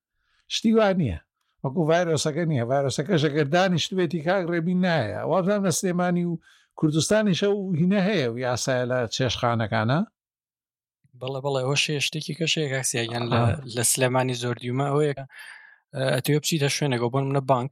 شتی وا نییە وەکو ڤایرۆسەکە نییە ڤایرۆسەکەش ئەگەر دانیشتبێتی کاک ڕێبی نایە وابزان لە سلێمانی و کوردستانیشە و هینە هەیە و یاسایە لە چێشخانەکانە بەڵێ بەڵێ ئەوە شێ شتێکی کەشەیە کاکسیاگەن لە سلێمانی زۆر دیومە ئەوەیە ئەتوێ بچیتە شوێنەکە بۆن منە بانک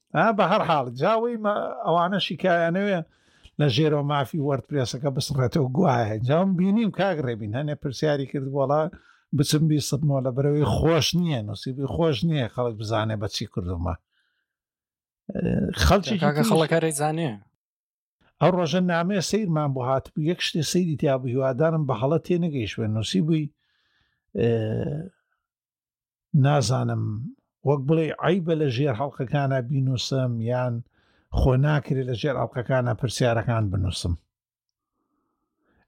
بە هەر حاڵ جاوەی ئەوانە شیکایانەوێ لە ژێرەوە مافی وەرتپێسەکە بسڕێتەوە گوایە جام بینیم کاک ڕێبین هەنێ پرسیاری کرد وڵا بچم بی سبمەوە لە بەرەوەی خۆش نییە نووسیبی خۆش نییە خەڵک بزانێ بەچی کردومە خەڵکی خەڵەکە ڕێزانێ ئەو ڕۆژە نامەیە سەیرمان بۆ هاتبوو یەک شتێ سەیری تیاب هیوادارم بە هەڵە تێ نەگەیشتێن نووسی بووی نازانم وەک بڵێ عیبە لە ژێر هەڵلقەکانە بینوسم یان خۆ ناکرێت لە ژێر ئەڵلقەکانە پرسیارەکان بنووسم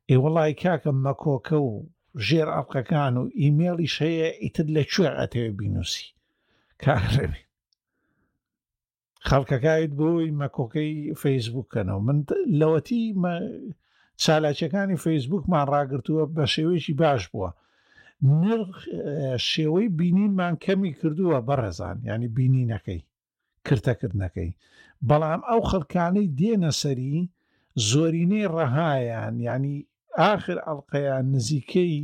ئێ وڵی کاکە مەکۆکە و ژێر ئەڵلقەکان و ئیمێڵی شەیە ئیتر لە کوێ ئەتەوێ بینوسی کارەوێت خەڵکەکایت بۆی مەکۆکەی فەیسبوک کەنەوە من لەوەتی چالاکیەکانی فەیسبوکمان ڕاگرتووە بە شێوەیەکی باش بووە نرخ شێوەی بینینمان کەمی کردووە بەڕێزان ینی بینینەکەی کرتەکردنەکەی بەڵام ئەو خەڵکانەی دێنە سەری زۆرینەی ڕەهایان ینی ئاخر ئەڵلقەیان نزیکەی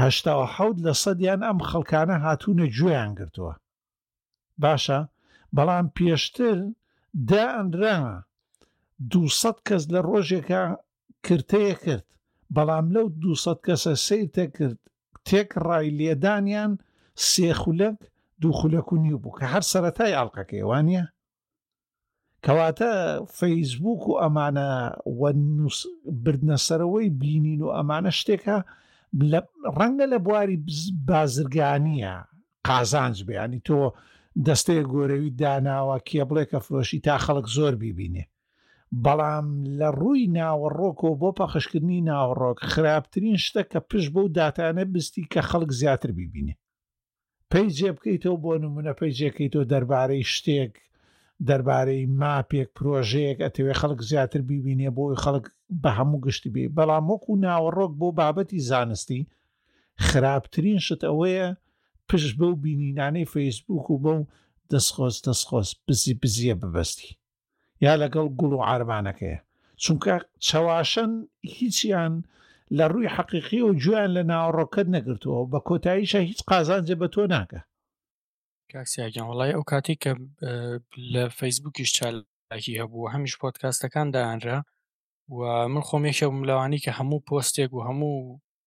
هشتا حەوت لە سەدیان ئەم خەڵکانە هاتوونە گوێیان گرتووە باشە بەڵام پێشتر دائەنرا دوو سەد کەس لە ڕۆژێکا کرتەیە کرد بەڵام لەو دوو سەد کەسە سیرتە کرد تێک ڕای لێدانیان سێ خولەک دوو خولەک و نیو بوو کە هەر سەرەتای ئاڵلقەکەی وانە کەواتە فەیسبوک و ئەمانە بردنەسەرەوەی بینین و ئەمانە شتێکە ڕەنگە لە بواری بازرگانیە قازانج بیانی تۆ دەستەیە گۆرەوی داناوە کێ بڵێ کە فرۆشی تا خەڵک زۆر بیبینێ بەڵام لە ڕووی ناوەڕۆکەوە بۆ پەخشکردنی ناوەڕۆک خراپترین شتە کە پشت بەو داتانە بستی کە خەڵک زیاتر بیبینێ پەی جێبکەیتەوە بۆ نمونە پەی جێکەیتەوە دەربارەی شتێک دەربارەی ماپێک پرۆژەیەک ئەتەوێ خەڵک زیاتر بیبینێ بۆی خەڵک بە هەموو گشتی بێ بەڵام وەکو ناوەڕۆک بۆ بابەتی زانستی خراپترین شت ئەوەیە پشت بەو بینینانەی فەیسبوک و بەو دەستخۆز دەستخۆز بزی بزیە ببەستی یا لەگەڵ گوڵ و عارمانەکەیە چونکە چەواشن هیچیان لە ڕووی حەقیقی و گویان لە ناوەڕۆکەت نەگرتووە و بە کۆتاییشە هیچ قازانجە بە تۆ ناکە کاکسیاگیان وڵی ئەو کاتێک کە لە فەیسبوکیش چالاکی هەبوو هەمیش پۆتکاستەکان دانرا و من خۆمێکم لەوانی کە هەموو پۆستێک و هەموو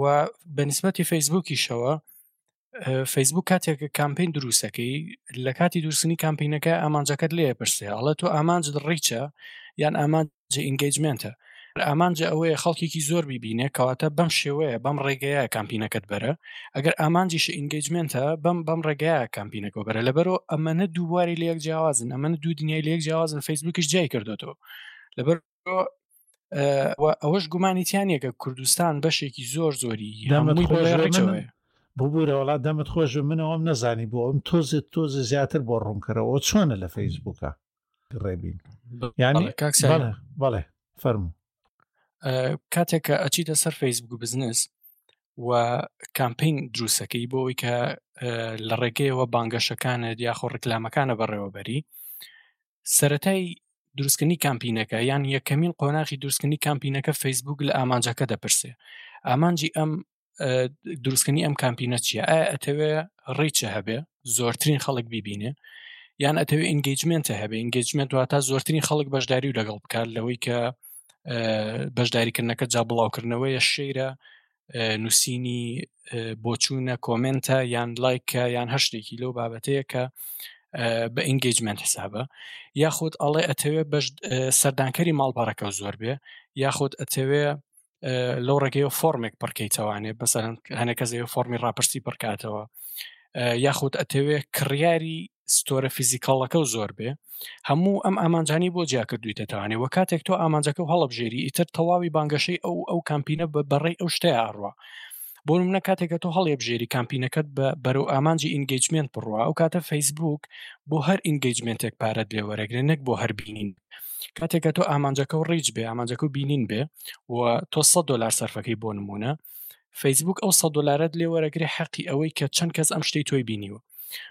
و بە نسبەتی فەیسبوکیشەوە فەیسبوک کاتێک کامپین دروستەکەی لە کاتی دوورسنی کامپینەکە ئامانجەکەت لێ پرسێ ئەڵە تۆ ئامانج ڕیچە یان ئامانج ئینگەیجمنتە ئامانجە ئەوەیە خەڵکێکی زۆر ببینێ کەواتە بەم شێوەیە بەم ڕێگەیە کامپینەکەت بەرە ئەگەر ئامانجیش ئینگەیجمنتە بەم بەم ڕێگەیە کامپینەکە بەرە لەبەرۆ ئەمەە دووباری لەک جیاوازن ئەمە دوو دنیای لەک جیاوازن فەیسبوکیش جای کردێتەوە لەبەر ئەوەش گومانی تیانەکە کوردستان بەشێکی زۆر زۆری ببوورە وڵات دەمت خۆش منەوەم نەزانی بۆ ئەم تۆزت تۆزە زیاتر بۆ ڕوونکەرەوە چۆنە لە فەیسبووکە ڕێبین ینی بەڵێ فەرمو کاتێک کە ئەچیتە سەر فەیسبوو بزنس و کامپین دروستەکەی بۆ ئەوی کە لە ڕێگەیەوە بانگەشەکانت یاخۆ ڕکلامەکانە بەڕێوەبەری سەرەتای دروستکردنی کامپینەکە یان یەکەمین قۆناخی دروستکردنی کامپینەکە فەیسبوک لە ئامانجەکە دەپرسێ ئامانجی ئەم دروستکردنی ئەم کامپینە چیە ئایا ئەتەوێ ڕیچە هەبێ زۆرترین خەڵک بیبینێ یان ئەتەوێ ئینگەیجمنتە هەبێ ئینگەیجمنت واتە زۆرترین خەڵک بەشداری و لەگەڵ بکات لەوەی کە بەشداریکردنەکە جا بڵاوکردنەوەیە شەیرە نووسینی بۆچوونە کۆمنتە یان لایکە یان هەر شتێکی لەو بابەتەیە کە بە ئینگەجمنت حسابە یاخود ئەڵێ ئەتەوێ بەش سەردانکەری ماڵپەڕەکە زۆر بێ یاخود ئەتەوێ لەو ڕێگەی فۆرمێک پڕکەیتەوانێ بەسەرەن هەنەکە زەوێ فۆرمی ڕاپرسی پڕکاتەوە یاخود ئەتەوێ کڕیاری ستۆرە فیزیکاڵەکە و زۆر بێ هەموو ئەم ئامانجانی بۆ جیاکردویتەتەوانێ و کاتێک تۆ ئامانجەکە و هەڵبژێری ئیتر تەواوی بانگەشەی ئەو ئەو کامپینە بە بەڕێی ئەو شتەیە ئەڕوە بۆ منە کاتێکە تۆ هەڵێبژێری کامپینەکەت بە بەرەو ئامانجی ئینگەیجمنت بڕوە ئەو کاتە فەیسبوک بۆ هەر ئینگەیجمنتێک پارەت لێ وەرەگرێ نەک بۆ هەر بینین کاتێکە تۆ ئامانجەکە و ڕیچ بێ ئامانجەکە و بینین بێ و تۆ 100 دلار سەرفەکەی بۆ نمونە فەیسبوک ئەو 100 دلارت لێ وەرەگرێ حەقی ئەوەی کە چەند کەس ئەم شتی تۆی بینیوە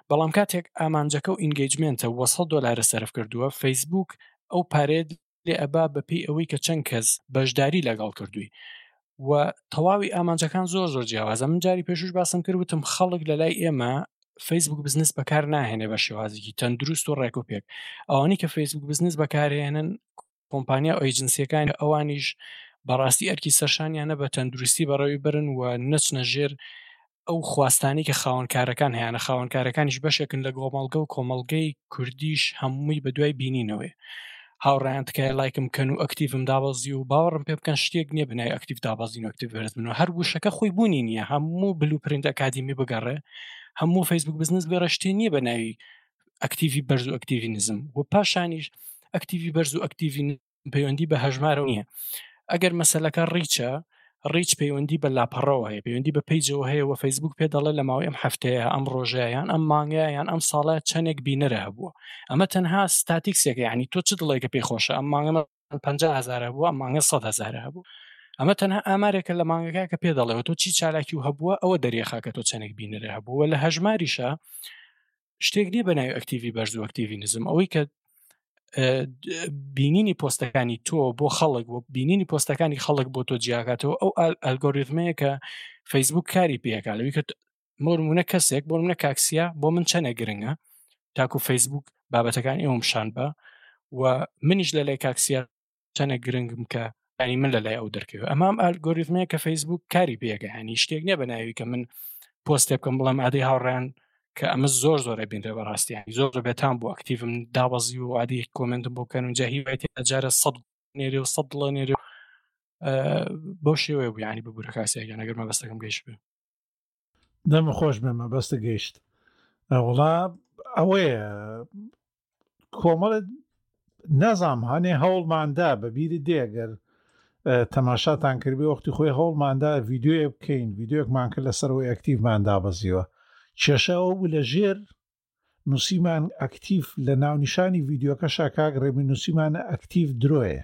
بەڵام کاتێک ئامانجەکە و ئینگەیجمێنتە وە سەد دۆلارە سەرف کردووە فەیسبووک ئەو پارێت لێ ئەبا بەپی ئەوەی کە چەند کەس بەشداری لەگەڵ کردووی و تەواوی ئامانجەکان زۆر زۆر جیاوازە من جاری پێشوش باسم کرد وتم خەڵک لە لای ئێمە فەیسبوک بزنس بەکار ناهێنێ بە شێوازیکی تەندروست و ڕێک و پێک ئەوانی کە فەیسبوک بزنس بەکارهێنن کۆمپانیا ئێجنسییەکانی ئەوانیش بەڕاستی ئەرکی سەرشانیان نە بە تەندروستی بەڕێوی برن و نەچنە ژێر ئەو خواستانی کە خاوەنکارەکان هەیانە خاوەنکارەکانیش بەشێکن لە گۆمەڵگە و کۆمەڵگەی کوردیش هەمووی بە دوای بینینەوەی هاوڕیان تکایە لایکم بکەن و ئەکتیڤم دابەزی و باوەڕم پێ بکەن شتێک نییە بنای ئەکتیف دابەزین و ئەکتیف بەرز بن و هەر وشەکە خۆی بوونی نییە هەموو بلوپرنت ئەکادیمی بگەڕێ هەموو فەیسبوک بزنس بگەڕێ شتێ نییە بە ناوی ئەکتیڤی بەرز و ئەکتیڤی نزم و پاشانیش ئەکتیڤی بەرز و ئەکتیڤی پەیوەندی بە هەژمارە نییە ئەگەر مەسلەکە ڕیچە ڕیچ پەیوەندی بە لاپەڕەوە هەیە پەیوەندی بە پێیجەوە هەیە و فەیسبوک پێ دەڵێ لە ماوەی ئەم هەفتەیە ئەم ڕۆژەیان ئەم مانگەیە یان ئەم ساڵە چەندێک بینەرە هەبووە ئەمە تەنها ستاتیکسێک ینی تۆ چ دڵێکە پێی خۆشە ئەم مانگەمە من پەنجا هەزار هەبوو ئەم مانگە سەد هەزار هەبوو ئەمە تەنها ئامارێکە لە مانگەکە کە پێ دەڵێەوە تۆ چی چالاکی و هەبووە ئەوە دەریێخا کە تۆ چەندێک بینەرە هەبووە لە هەژماریشە شتێک نییە بە ناوی ئەکتیوی بەرز و ئەکتیوی نزم ئەوەی کە بینینی پۆستەکانی تۆ بۆ خەڵک بۆ بینینی پۆستەکانی خەڵک بۆ تۆ جیاکاتەوە ئەو ئەلگۆریزمەیە کە فەیسبوک کاری پێکا لەوی کە مۆرمونە کەسێک بۆ منە کاکسیا بۆ من چەنە گرنگە تاکو فەیسبوک بابەتەکان ئێوەم شان بە و منیش لە لای کاکسیا چەنە گرنگم کە ینی من لە لای ئەو دەرکەوە ئەمام ئالگۆریزمە کە فەیسبوک کاری پێگە هەنی شتێک نیە بە ناوی کە من پۆستێ بکەم بڵام ئادەی هاوڕیان کە ئەمە زۆر زۆرە بینرە بەڕاستیانی زۆر بێتان بۆ ئەکتیڤم دابەزی و عادی کۆمنتم بۆ بکەن و جاهی وایتی ئەجارە سە نێری و سە دڵە نێری بەو شێوەیە بوویانی ببوورە کاسێکیان ئەگەر مەبەستەکەم گەیش بێ دەم خۆش بێ مەبەستە گەیشت وڵا ئەوەیە کۆمەڵت نازام هەنێ هەوڵماندا بە بیری دێگەر تەماشاتان کردبێ وەختی خۆی هەوڵماندا یددیوە بکەین یددیوەکمان کرد لەسەرەوەی ئەکتیڤمان دابەزیوە کێشەوە بوو لە ژێر نووسیمان ئەکتیف لە ناونیشانی یددیوەکە شاکاک ڕێمی نووسیمانە ئەکتیف درۆیە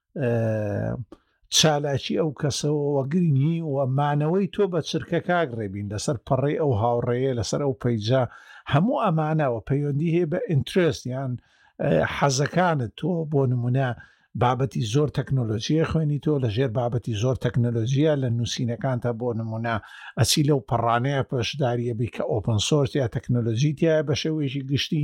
چالاکی ئەو کەسەوە وەگرنگی و مانەوەی تۆ بە چرکە کاک ڕێبین لەسەر پەڕی ئەو هاوڕێیە لەسەر ئەو پەیجا هەموو ئەمانەوە پەیوەندی هەیە بە ئینترست یان حەزەکانت تۆ بۆ نمونە بابەتی زۆر تەکنۆلۆژیە خوێنی تۆ لە ژێر بابەتی زۆر تەکنۆلۆژیە لە نووسینەکان تا بۆ نمونە ئەسی لەو پەڕانەیە پشداریە بی کە ئۆپنسۆرت یا تەکنۆلۆژیتیایە بە شێوەیەکی گشتی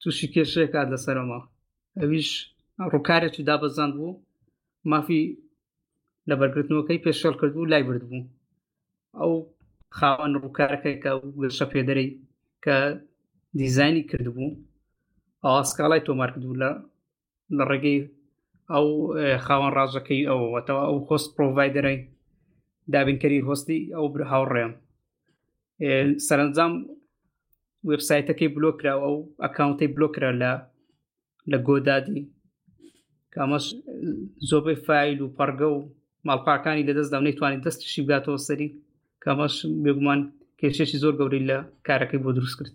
تووشی کێشەیەکات لەسەرەوە ئەویش ڕووکارێکی دابەزاند بوو مافی لە بەرگرتنەوەکەی پێشێڵ کرد و لای برد بوو ئەو خاوەن ڕووکارەکەی کە گەشە پێدەری کە دیزانی کردبوو ئاسکاڵای تۆمار کردو لە لە ڕێگەی ئەو خاوەن ڕاژەکەی ئەوەتەوە ئەو هۆست پرۆڤایدەرای دابینکەری هۆستی ئەو بر هاوڕێم سەرنجام وبسایتەکەی بلۆکرا ئەو ئەکاونتی بلۆکرا لە لە گۆدادی کامەش زۆبەی فیل و پەرگە و ماڵپاکانی لەدەست دەم نەیتوانانی دەستشی بگاتەوە سەری کامەش بێگومان کێشێکی زۆر گەوری لە کارەکەی بۆ دروست کرد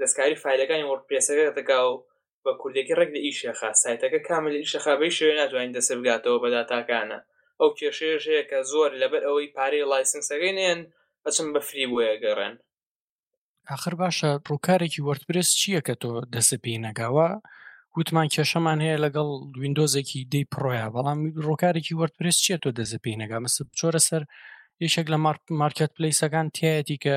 دەستکاری فایلەکانی وەڕپرێسەکە دەکا و بە کوردێکی ڕێک لە ئیشەخە سایتەکە کامە لە ئیشەخە بەی شێوەیە ناتوانین دەسێ بگاتەوە بە داتاکانە ئەو کێشەیەش هەیە کە زۆر لەبەر ئەوەی پارەی لایسنسەکەی نێن ئەچم بە فری بۆیە گەڕێن ئاخر باشە ڕووکارێکی وەرتپرس چییە کە تۆ دەسە پێی نەگاوە وتمان کێشەمان هەیە لەگەڵ وینندۆزێکی دەی پڕۆیا بەڵام ڕووکارێکی وەرتپرس چیە تۆ دەزە پێی نەگا مەسە بچۆرە سەر یەکێک لە مارکت پلیسەکان تایەتی کە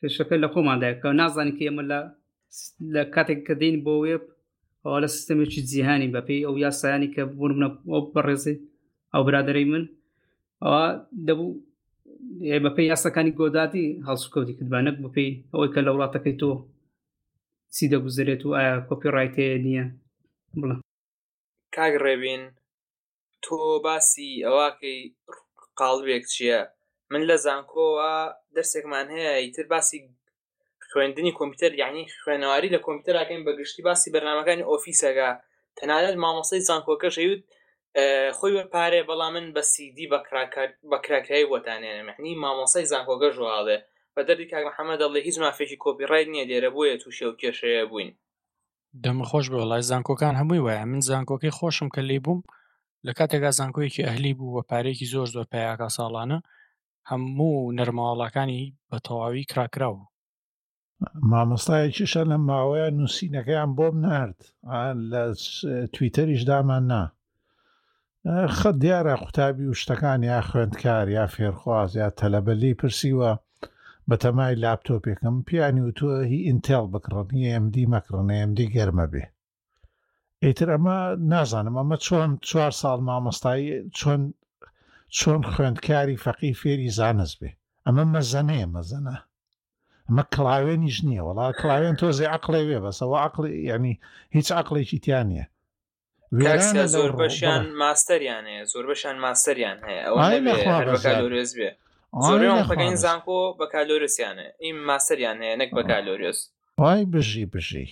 کێشەکە لە خۆماندای کە نازانین کە ئێمە لە لە کاتێک کە دین بۆ وێب ئەوە لە سیستەمێکی جیهانی بەپی ئەو یاسایانی کە بوون منە بەڕێزی ئەو برادری من ئەوە دەبوو بەپی یاسەکانی گۆداتی هەڵسوکەوتی کردبان نەک بپی ئەوەی کە لە وڵاتەکەی تۆ چی دەگوزرێت و ئایا کۆپی ڕایتەیە نییە بڵە کاک ڕێبین تۆ باسی ئەوواکەی قاڵبێک چییە من لە زانکۆوە دەرسێکمان هەیە ئیتر باسی خوێندنی کۆمپیوتەر یعنی خوێنەواری لە کۆمپیوتەرەکەین بەگشتی باسی بەرنمەکانی ئۆفیسەکە تەنانەت مامۆسەی زانکۆکە شەوت خۆی بە پارێ بەڵا من بە سیدی بەکراکرای وەتانێنمنی مامۆسای زانکۆگە ژواڵێ بە دەردی کاک محەممەد دەڵێ هیچ مافێکی کۆپی ڕای نییە دێرە بۆیە تووشێ و کێشەیە بووین دەمت خۆش بێ وەڵای زانکۆکان هەمووی وایە من زانکۆکەی خۆشم کە لێی بووم لە کاتێکا زانکۆیەکی ئەهلی بوو بە پارەیەکی زۆر زۆر پێیاکا ساڵانە هەموو نەرماوەڵاکانی بە تەواوی کراکراو بوو مامۆستایەکیشە لەم ماوەیە نووسینەکەیان بۆم نرد لە تویتەریش دامان نا خە دیارە قوتابی و شتەکان یا خوێندکار یا فێرخواز یا تەلەبە لی پرسیوە بەتەمای لاپتۆپێکم پیانی و تۆ هی ئینتێڵ بکڕن هی ئەمD مەکڕن ئەمD گەرمە بێ ئیتر ئەمە نازانم ئەمە چۆن چوار ساڵ مامۆستایی چۆن چۆن خوێندکاری فەقی فێری زانست بێ ئەمە مەزەنەیە مەزەنە ئەمە کڵاوێنیش نییە وڵا کڵاوێن تۆزێ عقلێ وێ بەسەوە عقلی ینی هیچ عقلێکی تیان نیە وێرانە زۆر بەشیان ماستەریان هەیە زۆر بەشیان ماستەریان هەیە ئەوە بەکالۆرێز بێ زۆرەکەین زانکۆ بەکالۆرسیانە ئیم ماستەریان هەیە نەک بەکالۆرێز وای بژی بژی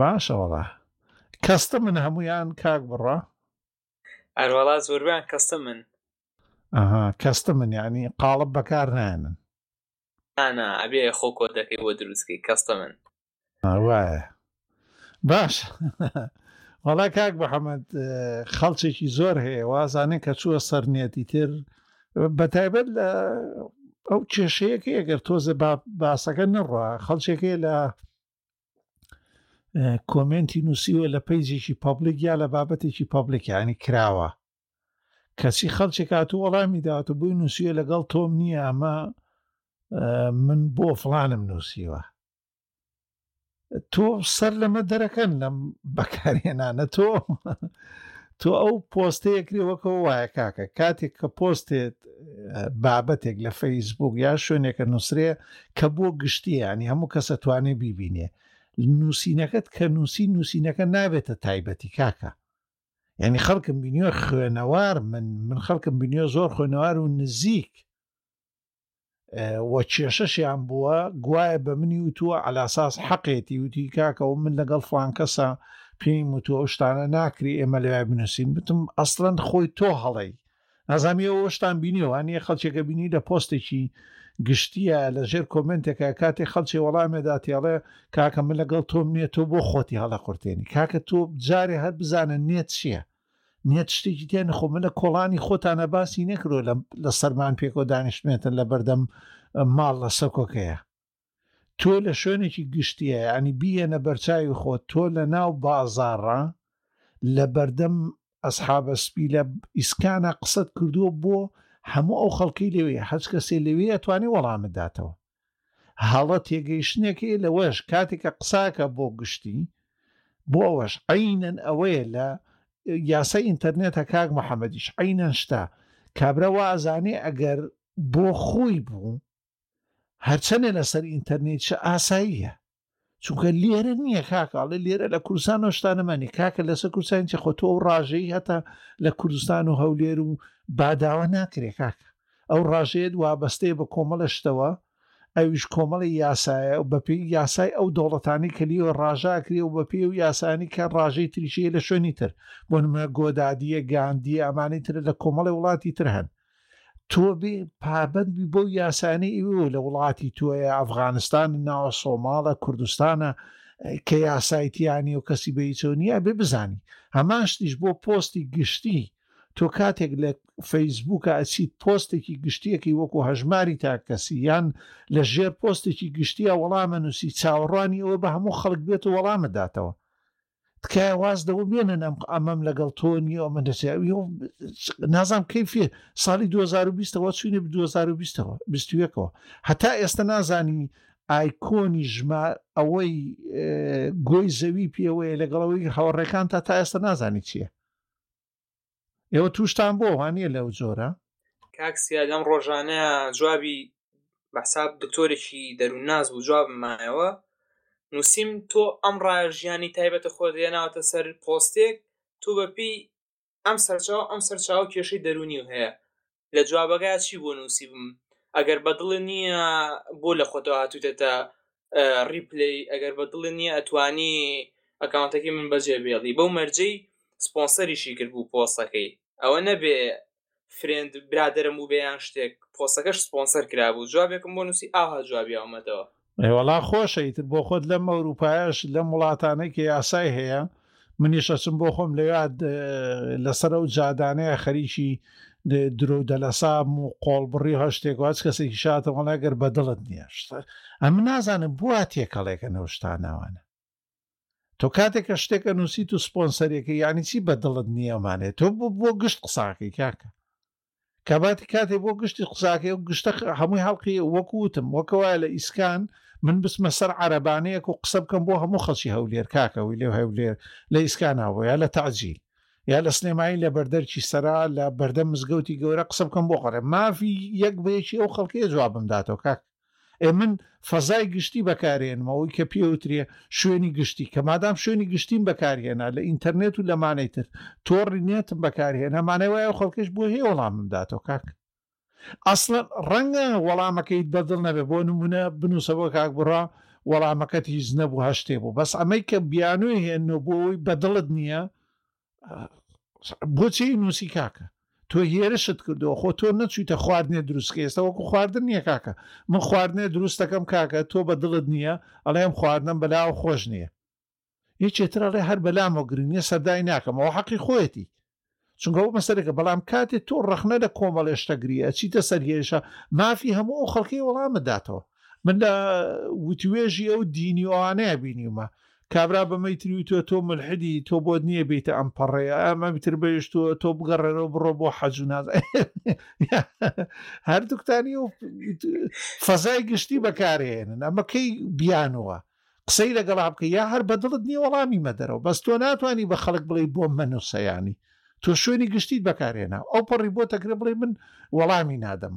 باشە وڵا کەستە من هەمویان کاک بڕە ئەروەڵا زۆربیان کەستە من ئەها کەستە من یعنی قاڵب بەکار نانن ئانا ئەبێ خۆ کۆدەکەی بۆ دروستکەی کەستە من وایە باش وەڵا کاک بەحەمەد خەڵچێکی زۆر هەیە وازانێ کە چووە سەر نێتی تر بەتایبەت لە ئەو کێشەیەکە ئەگەر تۆزە باسەکە نەڕە خەڵچێکەیە لە کۆمنتی نووسیوە لە پیجێکی پبلیک یا لە بابەتێکی پبلیکانی کراوە کەچی خەڵکی کات و وەڵامی داات و بووی نووسیوە لەگەڵ تۆم نییە ئەمە من بۆ فلانم نووسیوە تۆ سەر لەمە دەرەکەن لەم بەکارهێنانە تۆ تۆ ئەو پۆستەیە کرێوەکەەوە وایە کاکە کاتێک کە پۆستێت بابەتێک لە فەیسبوک یا شوێنێکە نووسرێ کە بۆ گشتیانی هەموو کەسە توانێ بیبینێ نووسینەکەت کە نووسی نووسینەکە نابێتە تایبەتی کاکە یعنی خەڵکم بینیۆ خوێنەوار من من خەڵکم بینیۆ زۆر خوێنەوار و نزیک وە کێشەشیان بووە گوایە بە منی وتووە ئەلاساس حەقێتی وتی کاکەەوە من لەگەڵ فلانکەسە پێی وتووە شتانە ناکری ئێمە لە بنووسین بتم ئەسلەن خۆی تۆ هەڵی نازامیەوە شتان بینیوانە خەڵچێکە بینی لە پۆستێکی گشتیە لە ژێر کۆمنتێکە کاتی خەڵکی وەڵامێدا تێڵێ کاکە من لەگەڵ تۆم نییە تۆ بۆ خۆتی هەڵە قورتێنی کاکە تۆ جارێ هەر بزانە نێت چییە نیت شتێکی تێ نەخۆ منە کۆڵانی خۆتانە باسی نەکرۆ لە لە سەرمان پێکۆ دانیشتمێتن لە بەردەم ماڵ لە سەکۆکەیە تۆ لە شوێنێکی گشتیە ینی بیەنە بەرچاوی خۆ تۆ لە ناو بازاڕە لە بەردەم ئەسحابە سپی لە ئیسکانە قسەت کردووە بۆ هەموو ئەو خەڵکی لەوێ هەچ کەسێ لەوێ ئەتوانێ وەڵامداتەوە هەڵە تێگەیشتنێکی لەوەش کاتێکە قساکە بۆ گشتی بۆ ئەوەش عینەن ئەوەیە لە یاسای ئینتەرنێتە کاک محەممەدیش عینەن شتا کابرا وازانێ ئەگەر بۆ خۆی بوو هەرچەنێ لەسەر ئینتەرنێتش ئاساییە چونکە لێرە نییە کاکڵێ لێرە لە کوردستان نۆشتانەمانی کاکە لەسەر کوردستانی چ خۆتۆ و ڕژەی هەتا لە کوردستان و هەولێر و باداوە ناکرێ کاکە ئەو ڕژێت وابەستەیە بە کۆمەڵە شتەوە ئەویش کۆمەڵی یاسایە و بەپی یاسای ئەو دەوڵەتانی کە لیوە ڕژاکرێ و بە پێ و یاسانی کە ڕژەی تریشەیە لە شوێنی تر بۆ نمە گۆدادیە گاندیە ئەمانی تر لە کۆمەڵی وڵاتی تر هەن تۆبی پابەند بی بەو یاسانەی ئیوە لە وڵاتی تۆیە ئەفغانستان ناوە سۆماڵە کوردستانە کە یاسایتیانی و کەسی بەیچۆنیە بێ بزانی هەماشتیش بۆ پۆستی گشتی تۆ کاتێک لە فەیسبووکە ئەچیت پۆستێکی گشتیەکەی وەکو هەژماری تاکەسی یان لە ژێر پۆستێکی گشتیە وەڵامە نووسی چاوەڕوانی ئەوە بە هەموو خەڵک بێت و وەڵامە داتەوە تکایە واز لەوە بێنن ئەم ئەمەم لەگەڵ تۆ نیە ئەمە دەسێ نازام کەی فێ ساڵی 2020ەوە چوینە 2020ەوە 21ەوە هەتا ئێستا نازانی ئایکۆنی ژما ئەوەی گۆی زەوی پێوەیە لەگەڵەوەی هاوڕێکان تا تا ئێستا نازانی چییە ئێوە تووشتان بۆ وانە لەو جۆرە کاک سیاد ئەم ڕۆژانە جوابی بەحساب دکتۆرێکی دەروونناز بوو جوابم مایەوە نووسیم تۆ ئەم ڕاژیانی تایبەتە خۆ دێناوەتە سەر پۆستێک تۆ بەپی ئەم سەرچاو ئەم سەرچاو کێشەی دەرونی و هەیە لە جوابەکە چی بۆ نووسیبم ئەگەر بەدڵ نییە بۆ لە خۆتەوە هاتوتەتە ریپلی ئەگەر بەدڵ نییە ئەتوانی ئەکاونتەکەی من بەجێ بێڵی بەو مەرجەی سپۆنسەریشی کرد بوو پۆستەکەی ئەوە نەبێ فرێند برادرم بوو بێیان شتێک پۆستەکەش سپۆنسەر کرابوو جوابێکم بۆ نووسی ئاها جوابیاومەتەوە ئەی وەڵا خۆشە ئیتر بۆ خۆت لەم ئەوروپایەش لەم وڵاتانەی کە یاسای هەیە منیش ئەچم بۆ خۆم لەوات لەسەر ئەو جادانەیە خەریکی درۆ دەلەساب و قۆڵبڕی هەشتێک واچ کەسێکی شاتە وڵای گەر بەدڵت نییە ئەم نازانم بووە تێکەڵێکە نەوشتانەوانە تۆ کاتێک کە شتێکە نووسیت و سپۆنسەرێکە یعنی چی بە دڵت نیەمانێت تۆ بۆ بۆ گشت قساکەی کاکە کاباتی کاتێ بۆ گشتی قساکەی و گشتە هەمووی هەڵقی وەکوتم وەکەوە لە ئیسکان من بسمە سەر عربانەیەک و قسە بکەم بۆ هەموو خەڵکی هەولێر کاکەوەی لێ هەولێر لە ئیسکانەوە یا لە تاجیل یا لە سلێمایی لە بەردەرکی سەرا لە بەردەم مزگەوتی گەورە قسە بکەم بۆ قڕێ مافی یەک بەیەکی ئەو خەڵکەیە جوابم داتەوە کاک ئێ من فەزای گشتی بەکارێنمە ئەوی کە پێوترێ شوێنی گشتی کە مادام شوێنی گشتیم بەکارهێنا لە ئینتەرنێت و لەمانەی تر تۆڕی نێتم بەکارهێنا مانای وایە خەڵکش بۆ هەیە وەڵامم داتەوە کاک ئەسڵە ڕەنگە وەڵامەکەیت بەدڵ نەبێ بۆ نمونە بنووسە بۆ کاک بڕا وەڵامەکەت هیچ نەبوو هەشتێ بوو بەس ئەمەی کە بیانوێ هێنەوە بۆ ئەوی بەدڵت نییە بۆچی نووسی کاکە تۆ هێرشت کردەوە خۆ تۆ نەچویتە خواردنێ دروستکە ئێستا وەکو خواردن نییە کاکە من خواردنێ دروستەکەم کاکە تۆ بە دڵت نییە ئەڵێم خواردنم بەلاو خۆش نییە یەکێتر ئەڵێ هەر بەلامە گرنگ نیە سەردای ناکەمەوە حەقی خۆیەتی چونکە ئەو مەسەرێکە بەڵام کاتێ تۆ ڕەخنە لە کۆمەڵێ شتەگریە چیتە سەر هێرشە مافی هەموو ئەو خەڵکی وەڵامەداتەوە من لە وتوێژی ئەو دینی ئەوانەیە بینیمە کابرا بە مەیتری وتوە تۆ مولحیدی تۆ بۆت نیە بیتە ئەم پەڕەیە ئا مەمتر بەیشتوە تۆ بگەڕێرەوە بڕۆ بۆ حەج و ناز هەردووکتانی و فەزای گشتی بەکارهێنن ئەمە کەی بیانوە قسەی لەگەڵا بکە یا هەر بەدڵت نیە وەڵامی مەدەرەوە بەس تۆ ناتوانانی بە خەڵک بڵێ بۆ مەنوسەیانی تۆ شوێنی گشتیت بەکارهێنا ئەو پەڕی بۆ تەکرێ بڵێ من وەڵامی نادەم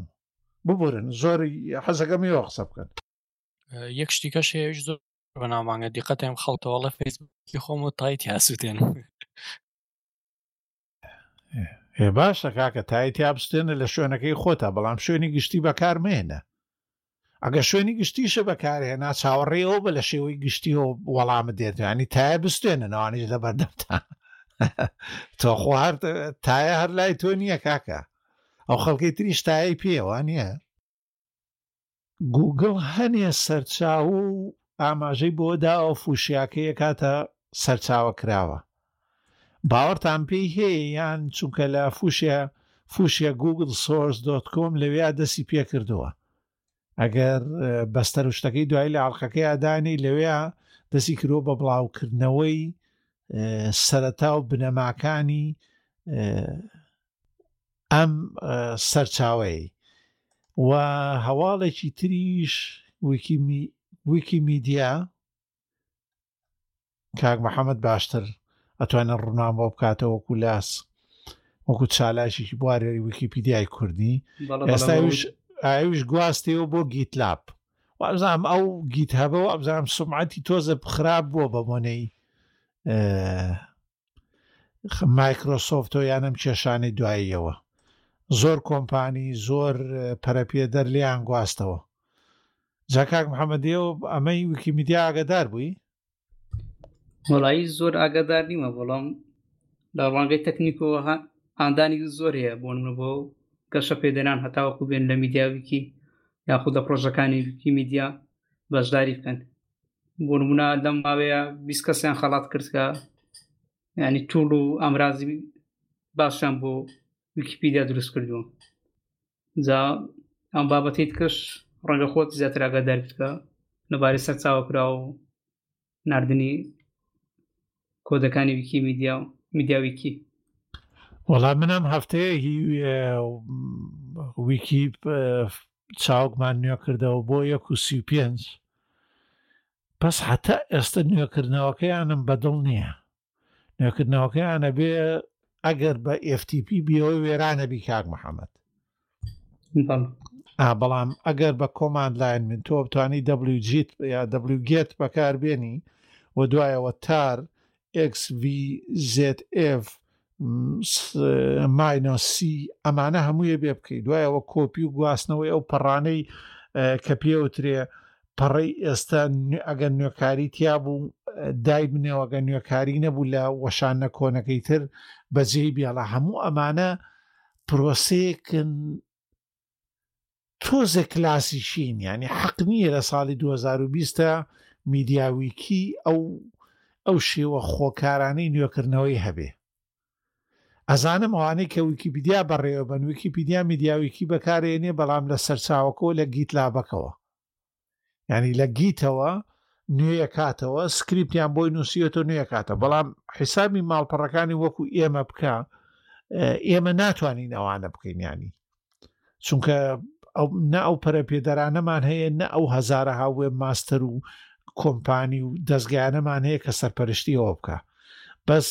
ببورن زۆری حەزەکەمیەوە قسە بکەن یەک شتیکەش هەیەش زۆر بەناو مانگە دیقەتێم خەڵتەوە ڵە فەیسبکی خۆم و تایتی هەسووتێن ئێ باشە کاکە تایتی هابستێنە لە شوێنەکەی خۆتە بەڵام شوێنی گشتی بەکارمێنە ئەگە شوێنی گشتیشە بەکارهێنا چاوەڕێ ئەو بە لە شێوەی گشتی و وەڵامە دێتیانی تایە بستێنە ناوانیش لە بەردەمتان تۆخوا هەر تایە هەر لای تۆ نییە کاکە ئەو خەڵکی تریش تایی پێوە نییە گووگڵ هەنێ سەرچاوە و ئاماژەی بۆ داوە فوشیاکە یەکاتە سەرچاوە کراوە باوەڕتان پێی هەیە یان چونکە لە فوشە فوشە گوگل سۆرس دۆت کۆم لەوێ دەستی پێ کردووە ئەگەر بەستەر و شتەکەی دوای لە عڵلقەکەی ئادانی لەوێ دەستی کرۆ بە بڵاوکردنەوەی سەرەتا و بنەماکانی ئەم سەرچاوەی و هەواڵێکی تریش ویکیمیدیا کاک محەممەد باشتر ئەتوانن ڕوونام بۆ بکاتەوە وەکو لاس وەکو چالاشێکی بواری ویکیپیدیای کوردی ئێستاش ئاویش گواستەوە بۆ گیتلاپ وابزانام ئەو گیت هەبەوە ئەبزانام سمعەتی تۆزە خراپ بووە بە بۆنەی مایکرۆسۆفتۆ یانم کێشانی دواییەوە زۆر کۆمپانی زۆر پەرەپێدەر لیان گواستەوە جاکک محەممەدیەوە ئەمەی ویکیمیدیا ئاگدار بووی وڵایی زۆر ئاگادار نیمە بەڵام لە ڕوانگەی تەکنیکەوە ئاندانی زۆر هەیە بۆ نمە بۆ گەشە پێدەران هەتاوەکو بێن لە میدیاویکی یاخود لە پرۆژەکانی ویکیمیدیا بەشداری بکەن بۆنمونە لەم ماوەیە بیست کەسیان خەڵات کرد کە ینی توڵ و ئامرازی باشیان بۆ ویکیپیدیا دروست کردووە جا ئەم بابەتیت کەش ڕەنگە خۆت زیاتراگە دەرکە لەبارەی سەرچاوە کرا و نردنی کۆدەکانی ویکیمیدیا و میدیاویکی وەڵام منم هەفتەیە ویکی چاوکمان نوێ کردەوە بۆ یەک و سی پێنج پس حتا ئێستا نوێکردنەوەکەیانم بەدڵ نییە نوێکردنەوەکەیانە بێ ئەگەر بە FTP بیەوە وێرانە بی کاک محەممەد بەڵام ئەگەر بە کۆماند لاین من تۆ بتانی دەبلیجیت یا دەبلیگێت بەکاربێنی و دوایەوە تار XVZF ماینۆسی ئەمانە هەموویە بێ بکەیت دوایەوە کۆپی و گواستنەوەی ئەو پەڕانەی کە پێوترێ پەڕی ئێستا ئەگەر نوێکاری تیا بوو دای بنێوەگە نوێکاری نەبوو لە وەشان نەکۆنەکەی تر بەجێی بیاڵە هەموو ئەمانە پرۆسەیەکن تۆزێک کلاسی شین یعنی حەق نییە لە ساڵی 2020 میدیاویکی ئەو ئەو شێوە خۆکارانەی نوێکردنەوەی هەبێ ئەزانم ئەوانەی کە ویکیپیدیا بەڕێوە بن ویکیپیدیا میدیاویکی بەکارێنێ بەڵام لە سەرچاوەکەەوە لە گیت لابەکەوە ینی لە گیتەوە نوێیە کاتەوە سکریپتیان بۆی نووسیێتەوە نوێ کاتە بەڵام حیسابی ماڵپەڕەکانی وەکو ئێمە بکە ئێمە ناتوانین ئەوانە بکەین ینی چونکە ئەو نە ئەو پەرە پێدەرانەمان هەیە نە ئەو هزارە هاوێ ماستەر و کۆمپانی و دەستگایانەمان هەیە کە سەرپەرشتی ئەوە بکە بەس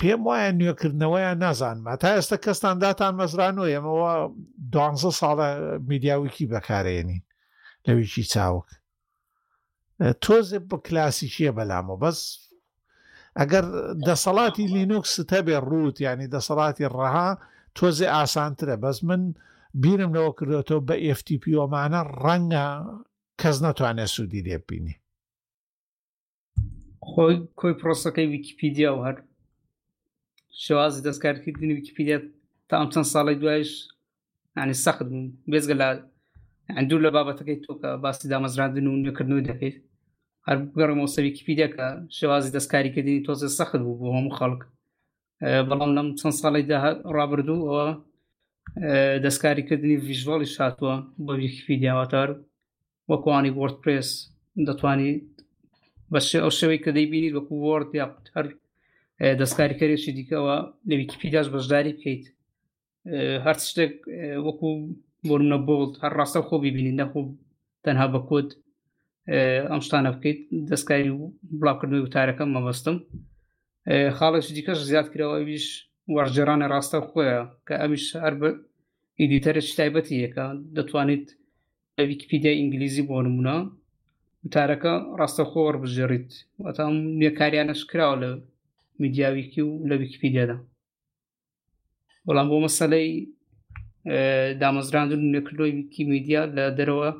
پێم وایە نوێکردنەوەیان نازانم تا ئێستا کەستان داتان مەزرانۆ ئێمەوە دوانزە ساڵە میدیاویکی بەکارێنین لە ویکی چاوک تۆزێ بە کلاسیکیە بەلامە بەس ئەگەر دەسەڵاتی لینوکس تەبێ ڕووت ینی دەسەڵاتی ڕەها تۆزێ ئاسانترە بەس من بیرم لەوە کردێتەوە بە FTPۆمانە ڕەنگە کەس نەتوانێت سوودی لێبینی خۆی کۆی پرۆسەکەی ویکیپیدیا و هەر شێوازی دەستکارکردنی ویکیپیدیا تا ئەم چەند ساڵی دوایش ینی سەخت بوون بێزگە لە دوور لە بابەتەکەی تۆ کە باسی دامەزراندن و نوێکردنەوەی دەکەیت هەر بگەڕێمەوە سەر ویکیپیدیا کە شێوازی دەستکاریکردنی تۆزێ سەخت بوو بۆ هەموو خەڵک بەڵام لەم چەند ساڵی ڕابردوو ئەوە دەستکاریکردنی ڤژواڵی شاتوە بۆ ویکیپیدیاواتار وەکوانی وەردپرس دەتوانیت بە شێ ئەو شێوەی کە دەیبینیت وەکو وەرد یا هەر دەستکاریکەرێکی دیکەەوە لە ویکیپیداش بەشداری بکەیت هەر شتێک وەکو بۆنە بۆڵ هەر ڕاستە خۆ ببینیت نەخۆ تەنها بە کۆت ئەم شتانە بکەیت دەستکاری و بڵاوکردنەوەی وتارەکەم مەبەستم خاڵێک دیکەش زیاد کرەوە ئەویش وەرجێرانە ڕاستە خۆیە کە ئەمیش هەر ئیدیتەرش تایبەتی یەکە دەتوانیت لە ویکیپیدیای ئینگلیزی بۆ نمونە وتارەکە ڕاستەخۆ وەڕبژێڕیت واتە ئەم نوێکاریانەش کراوە لە میدیاویکی و لە ویکیپیدیادا بەڵام بۆ مەسلەی دامەزراندن نوێکردۆی ویکی میدیا لە دەرەوە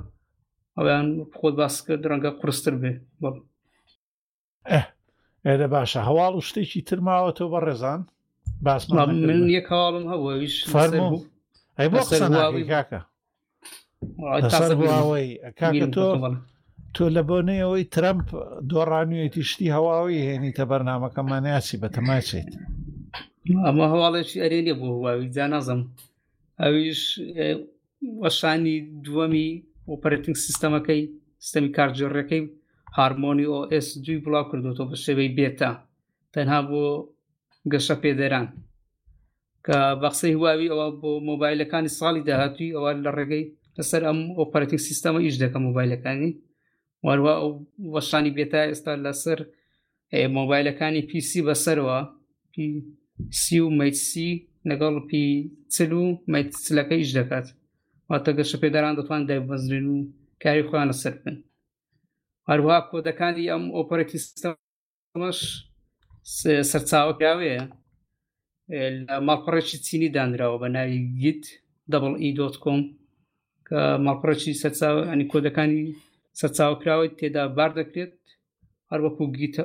ئەویان خۆت باسکرد ڕەنگە قرستر بێ بەڵ ئەه ئێرە باشە هەواڵ و شتێکی تر ماوەتەوە بە ڕێزان باس من یەک هەواڵم هەبوویش فەرموو ئەی بۆ قسە ناکەی کاکە لەسەر بواوەی کاکە تۆ تۆ لە بۆنەیەوەی ترەمپ دۆڕانوێتی شتی هەواوی هێنیتە بەرنمەکەمان یاسی بە تەماچێت ئەمە هەواڵێکی ئەرێنێ بۆ هواوی جا نازم ئەویش وەشانی دووەمی ئۆپەرتنگ سیستەمەکەی سیستەمی کارجێڕەکەی هارمۆنی ئۆS دوی بڵاو کردوەوە بە شێوەی بێتە تەنها بۆ گەشە پێدەران کە بەقسەی هواوی ئەوە بۆ مۆبایلەکانی ساڵی داهاتوی ئەوە لە ڕێگەی لەسەر ئەم ئۆپەرتنگ سیستەمە ئیش دەکە مۆبایلەکانی وەروە ئەو وەشانی بێتا ئێستا لەسەر مۆبایلەکانی پیسی بەسەرەوە پی سی و مەسی لەگەڵ پی چل و مەسلەکە ئیش دەکات واتە گەشە پێداران دەتوان دایبەزرێن و کاری خۆیان لەسەر بن هەروها کۆدەکانی ئەم ئۆپەرەتی سیستەم ئەمەش سەرچاوەکراوەیە لە ماڵپەڕێکی چینی دانراوە بە ناوی گیت دەبڵ ئی دۆت کۆم کە ماڵپەڕێکی سەرچاوە ئەنی کۆدەکانی سەرچاوکراوەی تێدا بار دەکرێت هەر وەکو گیتە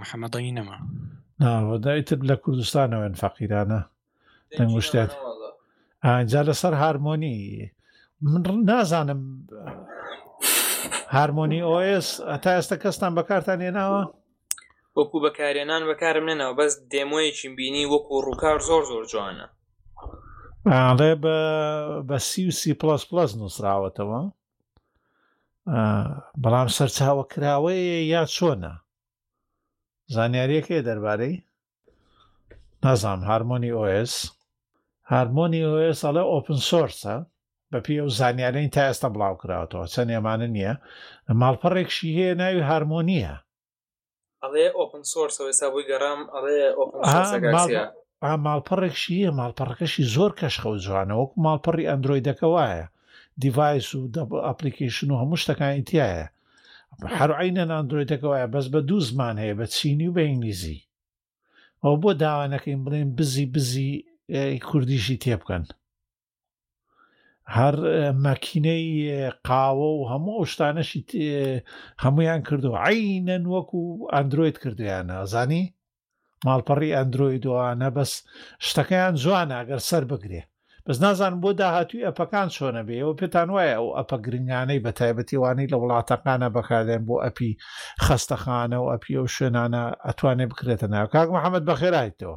محەممەدەنی نەما ناوەدای تر لە کوردستانەوەن فەقیرانە دەنگشتێت ئاجا لەسەر هارمۆنی من نازانم هارمۆنی ئۆس تا ئێستا کەستان بەکارتان هێناوە وەکو بەکارێنان بەکارم نەناوە بەس دێمۆیەکی بینی وەکو ڕووکار زۆر زۆر جوانە ئاڵێ بە بە سی و سی پلس پلس نووسراوەتەوە بەڵام سەرچاوە کراوەیە یا چۆنە زانیاریەکەی دەربارەی نازام هارمۆنی ئۆس هارمۆنی ئۆس ئەڵێ ئۆپن سۆرسە بەپی ئەو زانیارین تا ئێستا بڵاو کراوەتەوە چەند ئێمانە نییە ماڵپەڕێکشی هەیە ناوی هارمۆنیە ئەڵێ ئۆپن سۆرس ئێستا بۆی گەڕام ئەڵێ ماڵپەڕێکشی هەیە ماڵپەڕەکەشی زۆر کەشخە و جوانە وەکو ماڵپەڕی ئەندروۆیدەکە وایە دیڤایس و ئەپلیکیشن و هەموو شتەکانی تایە هەر عینەن ئەندرۆیدەکە وایە بەس بە دوو زمان هەیە بە چینی و بە ئینگلیزی ئەو بۆ داوانەکەین بڵێن بزی بزی کوردیشی تێ بکەن هەر مەکینەی قاوە و هەموو ئەو شتانەشی هەمویان کردو عینەن وەکو ئەندروید کردویانە زانی ماڵپەڕی ئەندرۆید و ئەوانە بەس شتەکەیان جوانە گەر سەر بگرێ بەس نازانم بۆ داهاتوی ئەپەکان چۆنە بێ ئەوە پێتان وایە ئەو ئەپە گرنگانەی بە تایبەتیوانەی لە وڵاتەکانە بەکاردێن بۆ ئەپی خەستەخانە و ئەپی ئەو شوێنانە ئەتوانێ بکرێتە ناو کاک محەممەد بەخێرایتەوە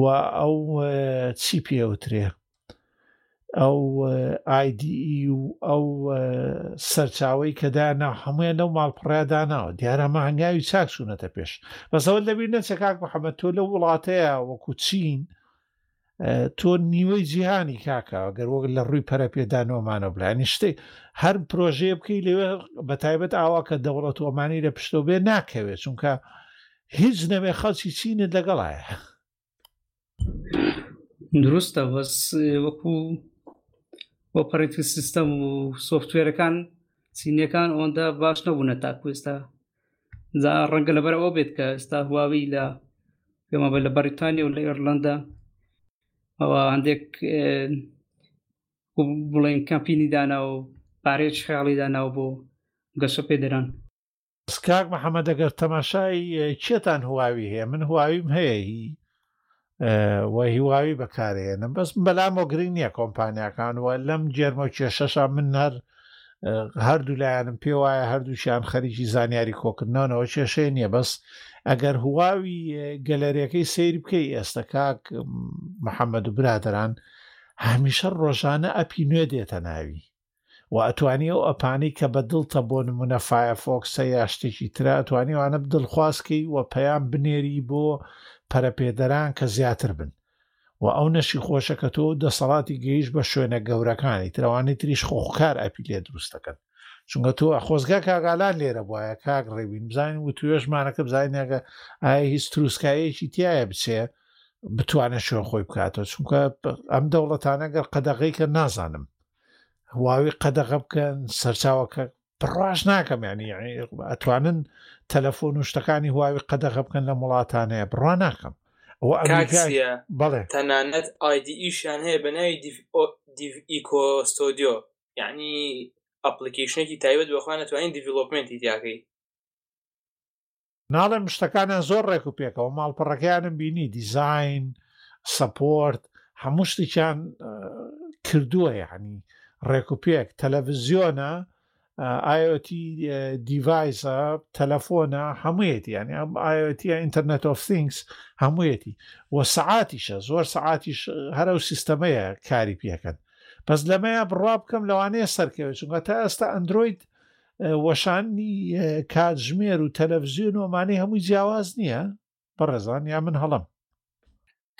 و ئەو چی پێوترێ ئەو ئایدی و ئەو سەرچاوی کەدا ناو هەمویان لەو ماڵپڕیادا ناوە دیارەمە هەنگاوی چاک چوونەتە پێش بەسەوە دەبیر نەچە کاک محەممەد تۆ لە وڵاتەیە وەکو چین تۆ نیوەی جیهانی کاکەوە گەر وەک لە ڕووی پەرە پێدانەوەمانە بلانی شتێک هەر پرۆژەیە بکەی لەوێ بە تایبەت ئاوا کە دەوڵەت وەمانی لە پشتۆ بێ ناکەوێت چونکە هیچ نەبێ خەڵکی چینت لەگەڵایە دروستە بەس وەکو بۆ پەڕیت سیستەم و سۆفتوێرەکان چینەکان ئەوەندە باش نەبوونە تاکوێستا جا ڕەنگە لەبەر ئەوە بێت کە ئێستا هواوی لە پێمە بە لە بەریتانیا و لە ئێرلندا ئەوە هەندێک بڵێن کەمپینی دانا و پارێک خیاڵی داناو بۆ گەشە پێدران بەس کاک محمد ئەگەر تەماشای کێتان هواوی هەیە من هواویم هەیە هی و هیواوی بەکارهێنم بەس بەلام و گرنگ نییە کۆمپانیاکان وە لەم جێرمە کێشەشە من هەر هەردوو لایەنم پێ وایە هەردووشیان خەریکی زانیاری کۆکردنەوەەوە کێشەیە نییە بەس ئەگەر هواوی گەلەرەکەی سیر بکەی ئێستا کاک محەممەد و برادران هەمیشە ڕۆژانە ئەپی نوێ دێتە ناوی و ئەتوانی ئەو ئەپانەی کە بە دڵتە بۆ نمونە فایەفۆکسە یا شتێکی ترە ئەتوانی وانە دڵخوازکەی و پەیام بنێری بۆ پەرەپێدەران کە زیاتر بن و ئەو نەشی خۆشە کە تۆ دەسەڵاتی گەیشت بە شوێنە گەورەکانی ترەوانی تریش خۆخکار ئەپی لێ دروست دەکەن چونکە تۆ خۆزگا کاگالان لێرە بواە کاک ڕێبین بزانین و توێشمانەکە بزانینەکە ئایا هیچ تروسکایەکی تایە بچێ بتوانێت شوێن خۆی بکاتەوە چونکە ئەم دەوڵەتانە گەر قەدەغی کە نازانم هواوی قەدەغە بکەن سەرچاوەکە پڕاش ناکەم ینی ئەتوانن تەلەفۆن و شتەکانی هواوی قەدەغە بکەن لە وڵاتانەیە بڕوا ناکەم بەڵێ تەنانەت ئایدی ئیشیان هەیە بە ناوی ئیکۆستۆدیۆ یعنی ئەپلیکیشنێکی تایبەت بەخوا نتوانین دیڤلوپمنتی دیاکەی ناڵێم شتەکانیان زۆر ڕێک و پێکەوە ماڵپەڕەکەیانم بینی دیزین سەپۆرت هەموو شتێکیان کردووە یعنی ڕێک و پێک تەلەڤزیۆنە ئاەتی دیڤایزە تەلەفۆنە هەموویەتی ینی ئەم ئاەتی ئینتەرنێت ئۆف سینگس هەموویەتی و سعاتیشە زۆر سعاتیش هەرە و سیستەمەیە کاری پێکەن بەس لەمەیە بڕوا بکەم لەوانەیە سەرکەوێت چونکە تا ئێستا ئەندروید وەشانی کاتژمێر و تەلەڤزیۆن و ئەمانەی هەمووی جیاواز نییە بەڕێزان یا من هەڵم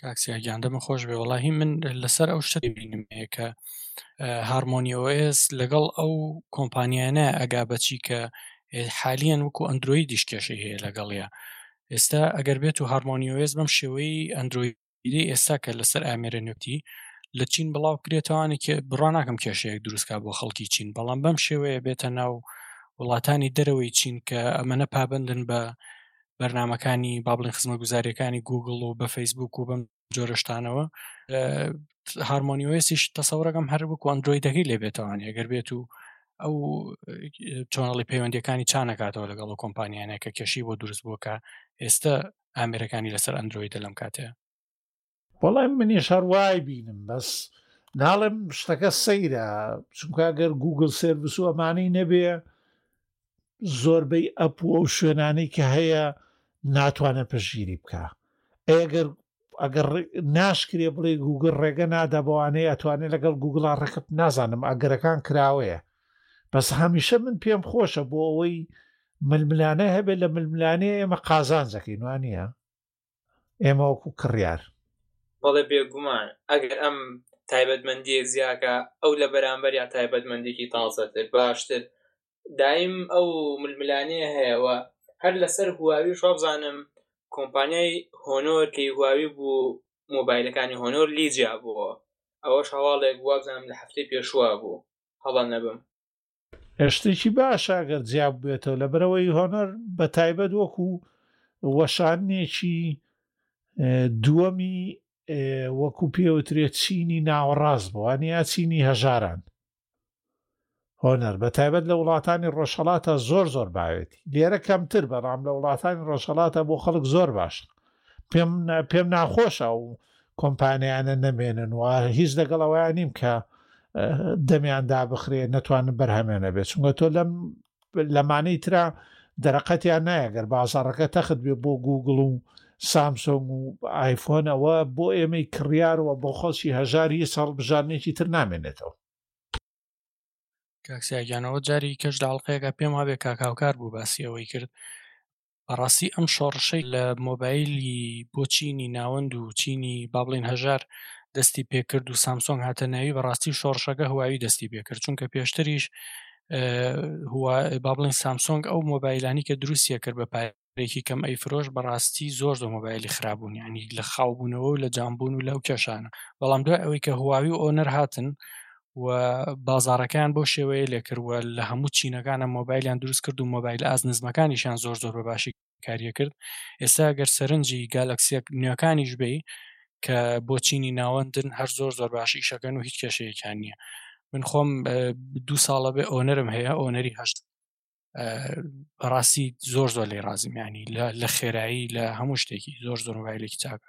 کاکسیاگیان دەمە خۆش بێ وڵی من لەسەر ئەو شتە بینم هەیە کە هارمۆنیۆس لەگەڵ ئەو کۆمپانیانە ئەگا بەچی کە حالیان وەکو ئەندروی دیشکێشی هەیە لەگەڵە ئێستا ئەگەر بێت و هارمۆنیۆس بەم شێوەی ئەندروی ئیدی ئێستا کە لەسەر ئامێرە نەوتی لە چین بڵاو کرێتەوانی کێ بڕا ناکەم کێشەیەک دروستکە بۆ خەڵکی چین بەڵام بەم شێوەیە بێتە ناو وڵاتانی دەرەوەی چین کە ئەمەە پابندن بە بەرنمەکانی بابلین خزمە گوزاریەکانی گوگل و بە فەیسبوک و بەم جۆرەشتانەوە هارمۆنیۆسیش تەسەورەکەم هەر بک ئەندرویدەکەی لێ بێتوانانی ئەگەر بێت و ئەو چۆنڵی پەیوەندەکانی چانەکاتەوە لەگەڵ کۆمپانیانە کە کێشی بۆ دروست بووکە ئێستا ئامێرەکانی لەسەر ئەندرۆیدە لەم کاتەیە وەڵای منیش هەر وای بینم بەس ناڵێم شتەکە سەیرە چونکە گەر گوگل سرویس و ئەمانەی نەبێ زۆربەی ئەپ و ئەو شوێنانەی کە هەیە ناتوانێت پەژگیری بکە ئەگەر ئەگەر ناشکرێ بڵێ گوگل ڕێگە نادا بەوانەیە ئەتوانێت لەگەڵ گوگڵا ڕێکب نازانم ئەگەرەکان کراوەیە بەس هەمیشە من پێم خۆشە بۆ ئەوەی ململانێ هەبێت لە ململانێ ئێمە قازانجەکەین وانە ئێمە وەکو کڕیار بەڵێ بێگومان ئەگەر ئەم تایبەتمەندیەک زیاکە ئەو لە بەرامبەر یا تایبەتمەندێکی تازەتر باشتر دایم ئەو ململانێ هەیەەوە هەر لەسەر هواوی شابزانم کۆمپانیای هۆنۆر کەی هواوی بوو مۆبایلەکانی هۆنۆر لیجیا بووە ئەوەش هەواڵێک وابزانم لە هەفتەی پێشوە بوو هەڵە نەبم شتێکی باشە گەر جیاب بێتەوە لە بەرەوەی هۆنەر بە تایبەت وەکو وەشانێکی دووەمی وەکو پێوترێت چینی ناوەڕاست بووانیا چینی هەژاران هۆنەر بە تایبەت لە وڵاتانی ڕۆژهڵاتە زۆر زۆر باوێتی لێرە کەمتر بەڕام لە وڵاتانی ڕۆژهڵاتە بۆ خەڵک زۆر باشە پێم پێم ناخۆشە و کۆمپانیانە نەمێنن و هیچ لەگەڵ ئەویان نیم کە دەمیان دابخرێ نەتوانن بەرهەمێنە بێت چونگە تۆ لەم لەمانەی تررا دەرەقەتیان نایەگەر بازارڕەکە تەخت بێ بۆ گوگل و سامسۆنگ و ئایفۆن ئەوە بۆ ئێمەی کڕیارەوە بۆ خەڵکی هەژار هیچ هەڵبژارنێکی تر نامێنێتەوە کاکسیاگیانەوە جاری کەش داڵقەیەەکە پێم وابێ کاکاوکار بوو باسی ئەوەی کرد بەڕاستی ئەم شۆڕشەی لە مۆبایلی بۆ چینی ناوەند و چینی با بڵێن هەژار دەستی پێکرد و سامسۆنگ هاتە ناوی بەڕاستی شۆڕشەکە هواوی دەستی پێکرد چونکە پێشتریش با بڵێن سامسۆنگ ئەو مۆبایلانی کە دروستیە کرد بە پارێکی کەم ئەی فرۆش بەڕاستی زۆر زۆر مۆبایلی خراببوون ینی لە خاوبوونەوە و لە جامبوون و لەو کێشانە بەڵام دوای ئەوەی کە هواوی و ئۆنەر هاتن و بازاڕەکەیان بەو شێوەیە لێ کرد و لە هەموو چینەکانە مۆبایلیان دروست کرد و مۆبایل ئاست نزمەکانیشیان زۆر زۆر بە باشی کاریە کرد ئێستا ئەگەر سەرنجی گالەکسیە نوێکانیش بی کە بۆ چینی ناوەندن هەر زۆر زۆر باش ئیشەکەن و هیچ کێشەیەکیان نییە من خۆم دوو ساڵە بێ ئۆنەرم هەیە ئۆنەری هەشت بەڕاستی زۆر زۆر لێ ڕازمیانی لە خێرایی لە هەموو شتێکی زۆر زۆر مۆبایلێکی چاکە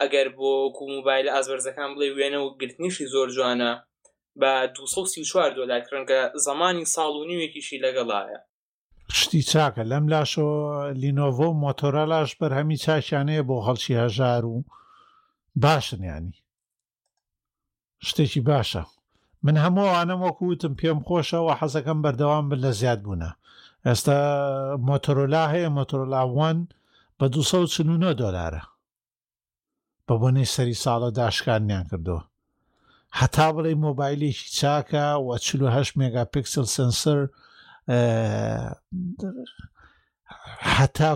ئەگەر بۆ وەکو موبایلە ئاست بەرزەکان بڵێ وێنە و گرتنیشی زۆر جوانە بە 234 دۆلار کڕن کە زەمانی ساڵ و نیوێکیشی لەگەڵایە شتی چاکە لەم لاشەوە لینۆڤۆ و مۆتۆرالاش بەرهەمی چاکیانەیە بۆ خەڵکی هەژار و باشن ینی شتێکی باشە من هەموو ئەوانەم وەکو وتم پێم خۆشەوە حەزەکەم بەردەوام بن لە زیاد بوونە ئێستا مۆتۆرۆلا هەیە مۆتۆرۆلا وان بە 249 دۆلارە بە بۆنەی سەری ساڵە داشکانیان کردووە هەتا بڵێ مۆبایلێکی چاکە و 48 مێگا پکسل سنسەر هەتا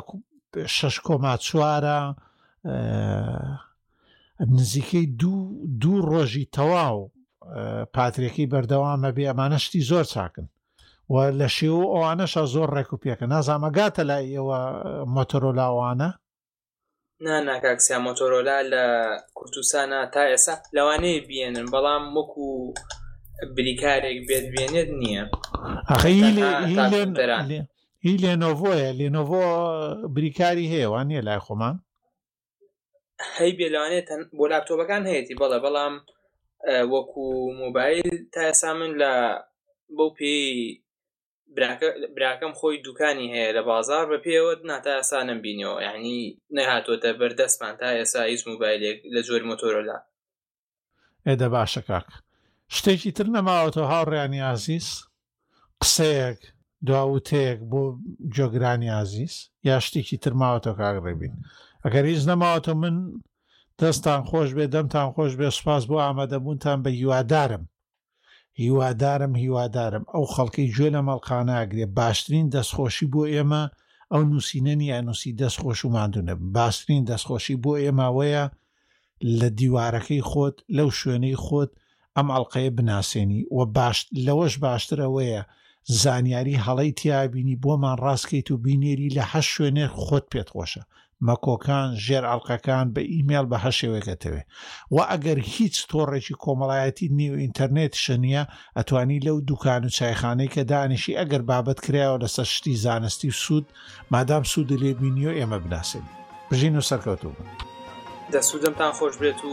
شش کۆما چوارە نزیکەی دوو ڕۆژی تەواو پاترێکی بەردەوامە بێ ئەمانە شتی زۆر چاکن و لە شێو ئەوانەشە زۆر ڕێک و پێکە نازامەگاتە لای ئێوە مۆتۆرۆلاوانە نا نا کاک سیا مۆتۆرۆلا لە کوردستانە تا ئێستا لەوانەیە بێنن بەڵام وەکو بریکارێک بێت بێنێت نییە هی لێنۆڤۆیە لێنۆڤۆ بریکاری هەیە وان نیە لای خۆمان هەی بێ لەوانێت بۆ لاپتۆپەکان هەیەی بەڵێ بەڵام وەکو مۆبایل تا ئێسا من لە بەو پێی براکەم خۆی دوکانی هەیە لە بازار بە پێوە ناتا ئێستا نم بینەوە یعنی نەهاتۆتە بەردەستمان تا ئێستا هیچ موبایلێک لە جۆر مۆتۆرۆلا ئێدە باشە کاک شتێکی تر نەماوەتەوە هاوڕیانی ئازیز قسەیەک دواوتەیەک بۆ جۆگرانی ئازیز یا شتێکی تر ماوەتەوە کاک ڕێبین ئەگەر هیچ نەماوەتە من دەستان خۆش بێ دەمتان خۆش بێ سوپاس بۆ ئامادەبوونتان بە هیوادارم هیوادارم هیوادارم ئەو خەڵکەی گوێ لە مەڵقا ناگرێ باشترین دەستخۆشی بۆ ئێمە ئەو نوسینەنی ئەنوسی دەست خۆش و ماندونەبن باشترین دەستخۆشی بۆ ئێماوەیە لە دیوارەکەی خۆت لەو شوێنەی خۆت ئەم ئەڵلقەیە بناسێنی و باش لەوەش باشترەوەیە زانیاری هەڵەی تیابینی بۆمان ڕاستکەیت و بینێری لە هەش شوێنێ خۆت پێت خۆشە مەکۆکان ژێر ئەڵقەکان بە ئیمێڵ بە هەرشێوەیەک ئەتەوێ و ئەگەر هیچ تۆڕێکی کۆمەڵایەتی نیو ئینتەرنێتیشە نییە ئەتوانی لەو دوکان و چایخانەی کە دانیشی ئەگەر بابەت کرایەوە لەسەر شتی زانستی و سوود مادام سوودی لێ بینی و ئێمە بناسێنی بژین و سەرکەوتوو بن. دەست و دەمتان خۆش بێت و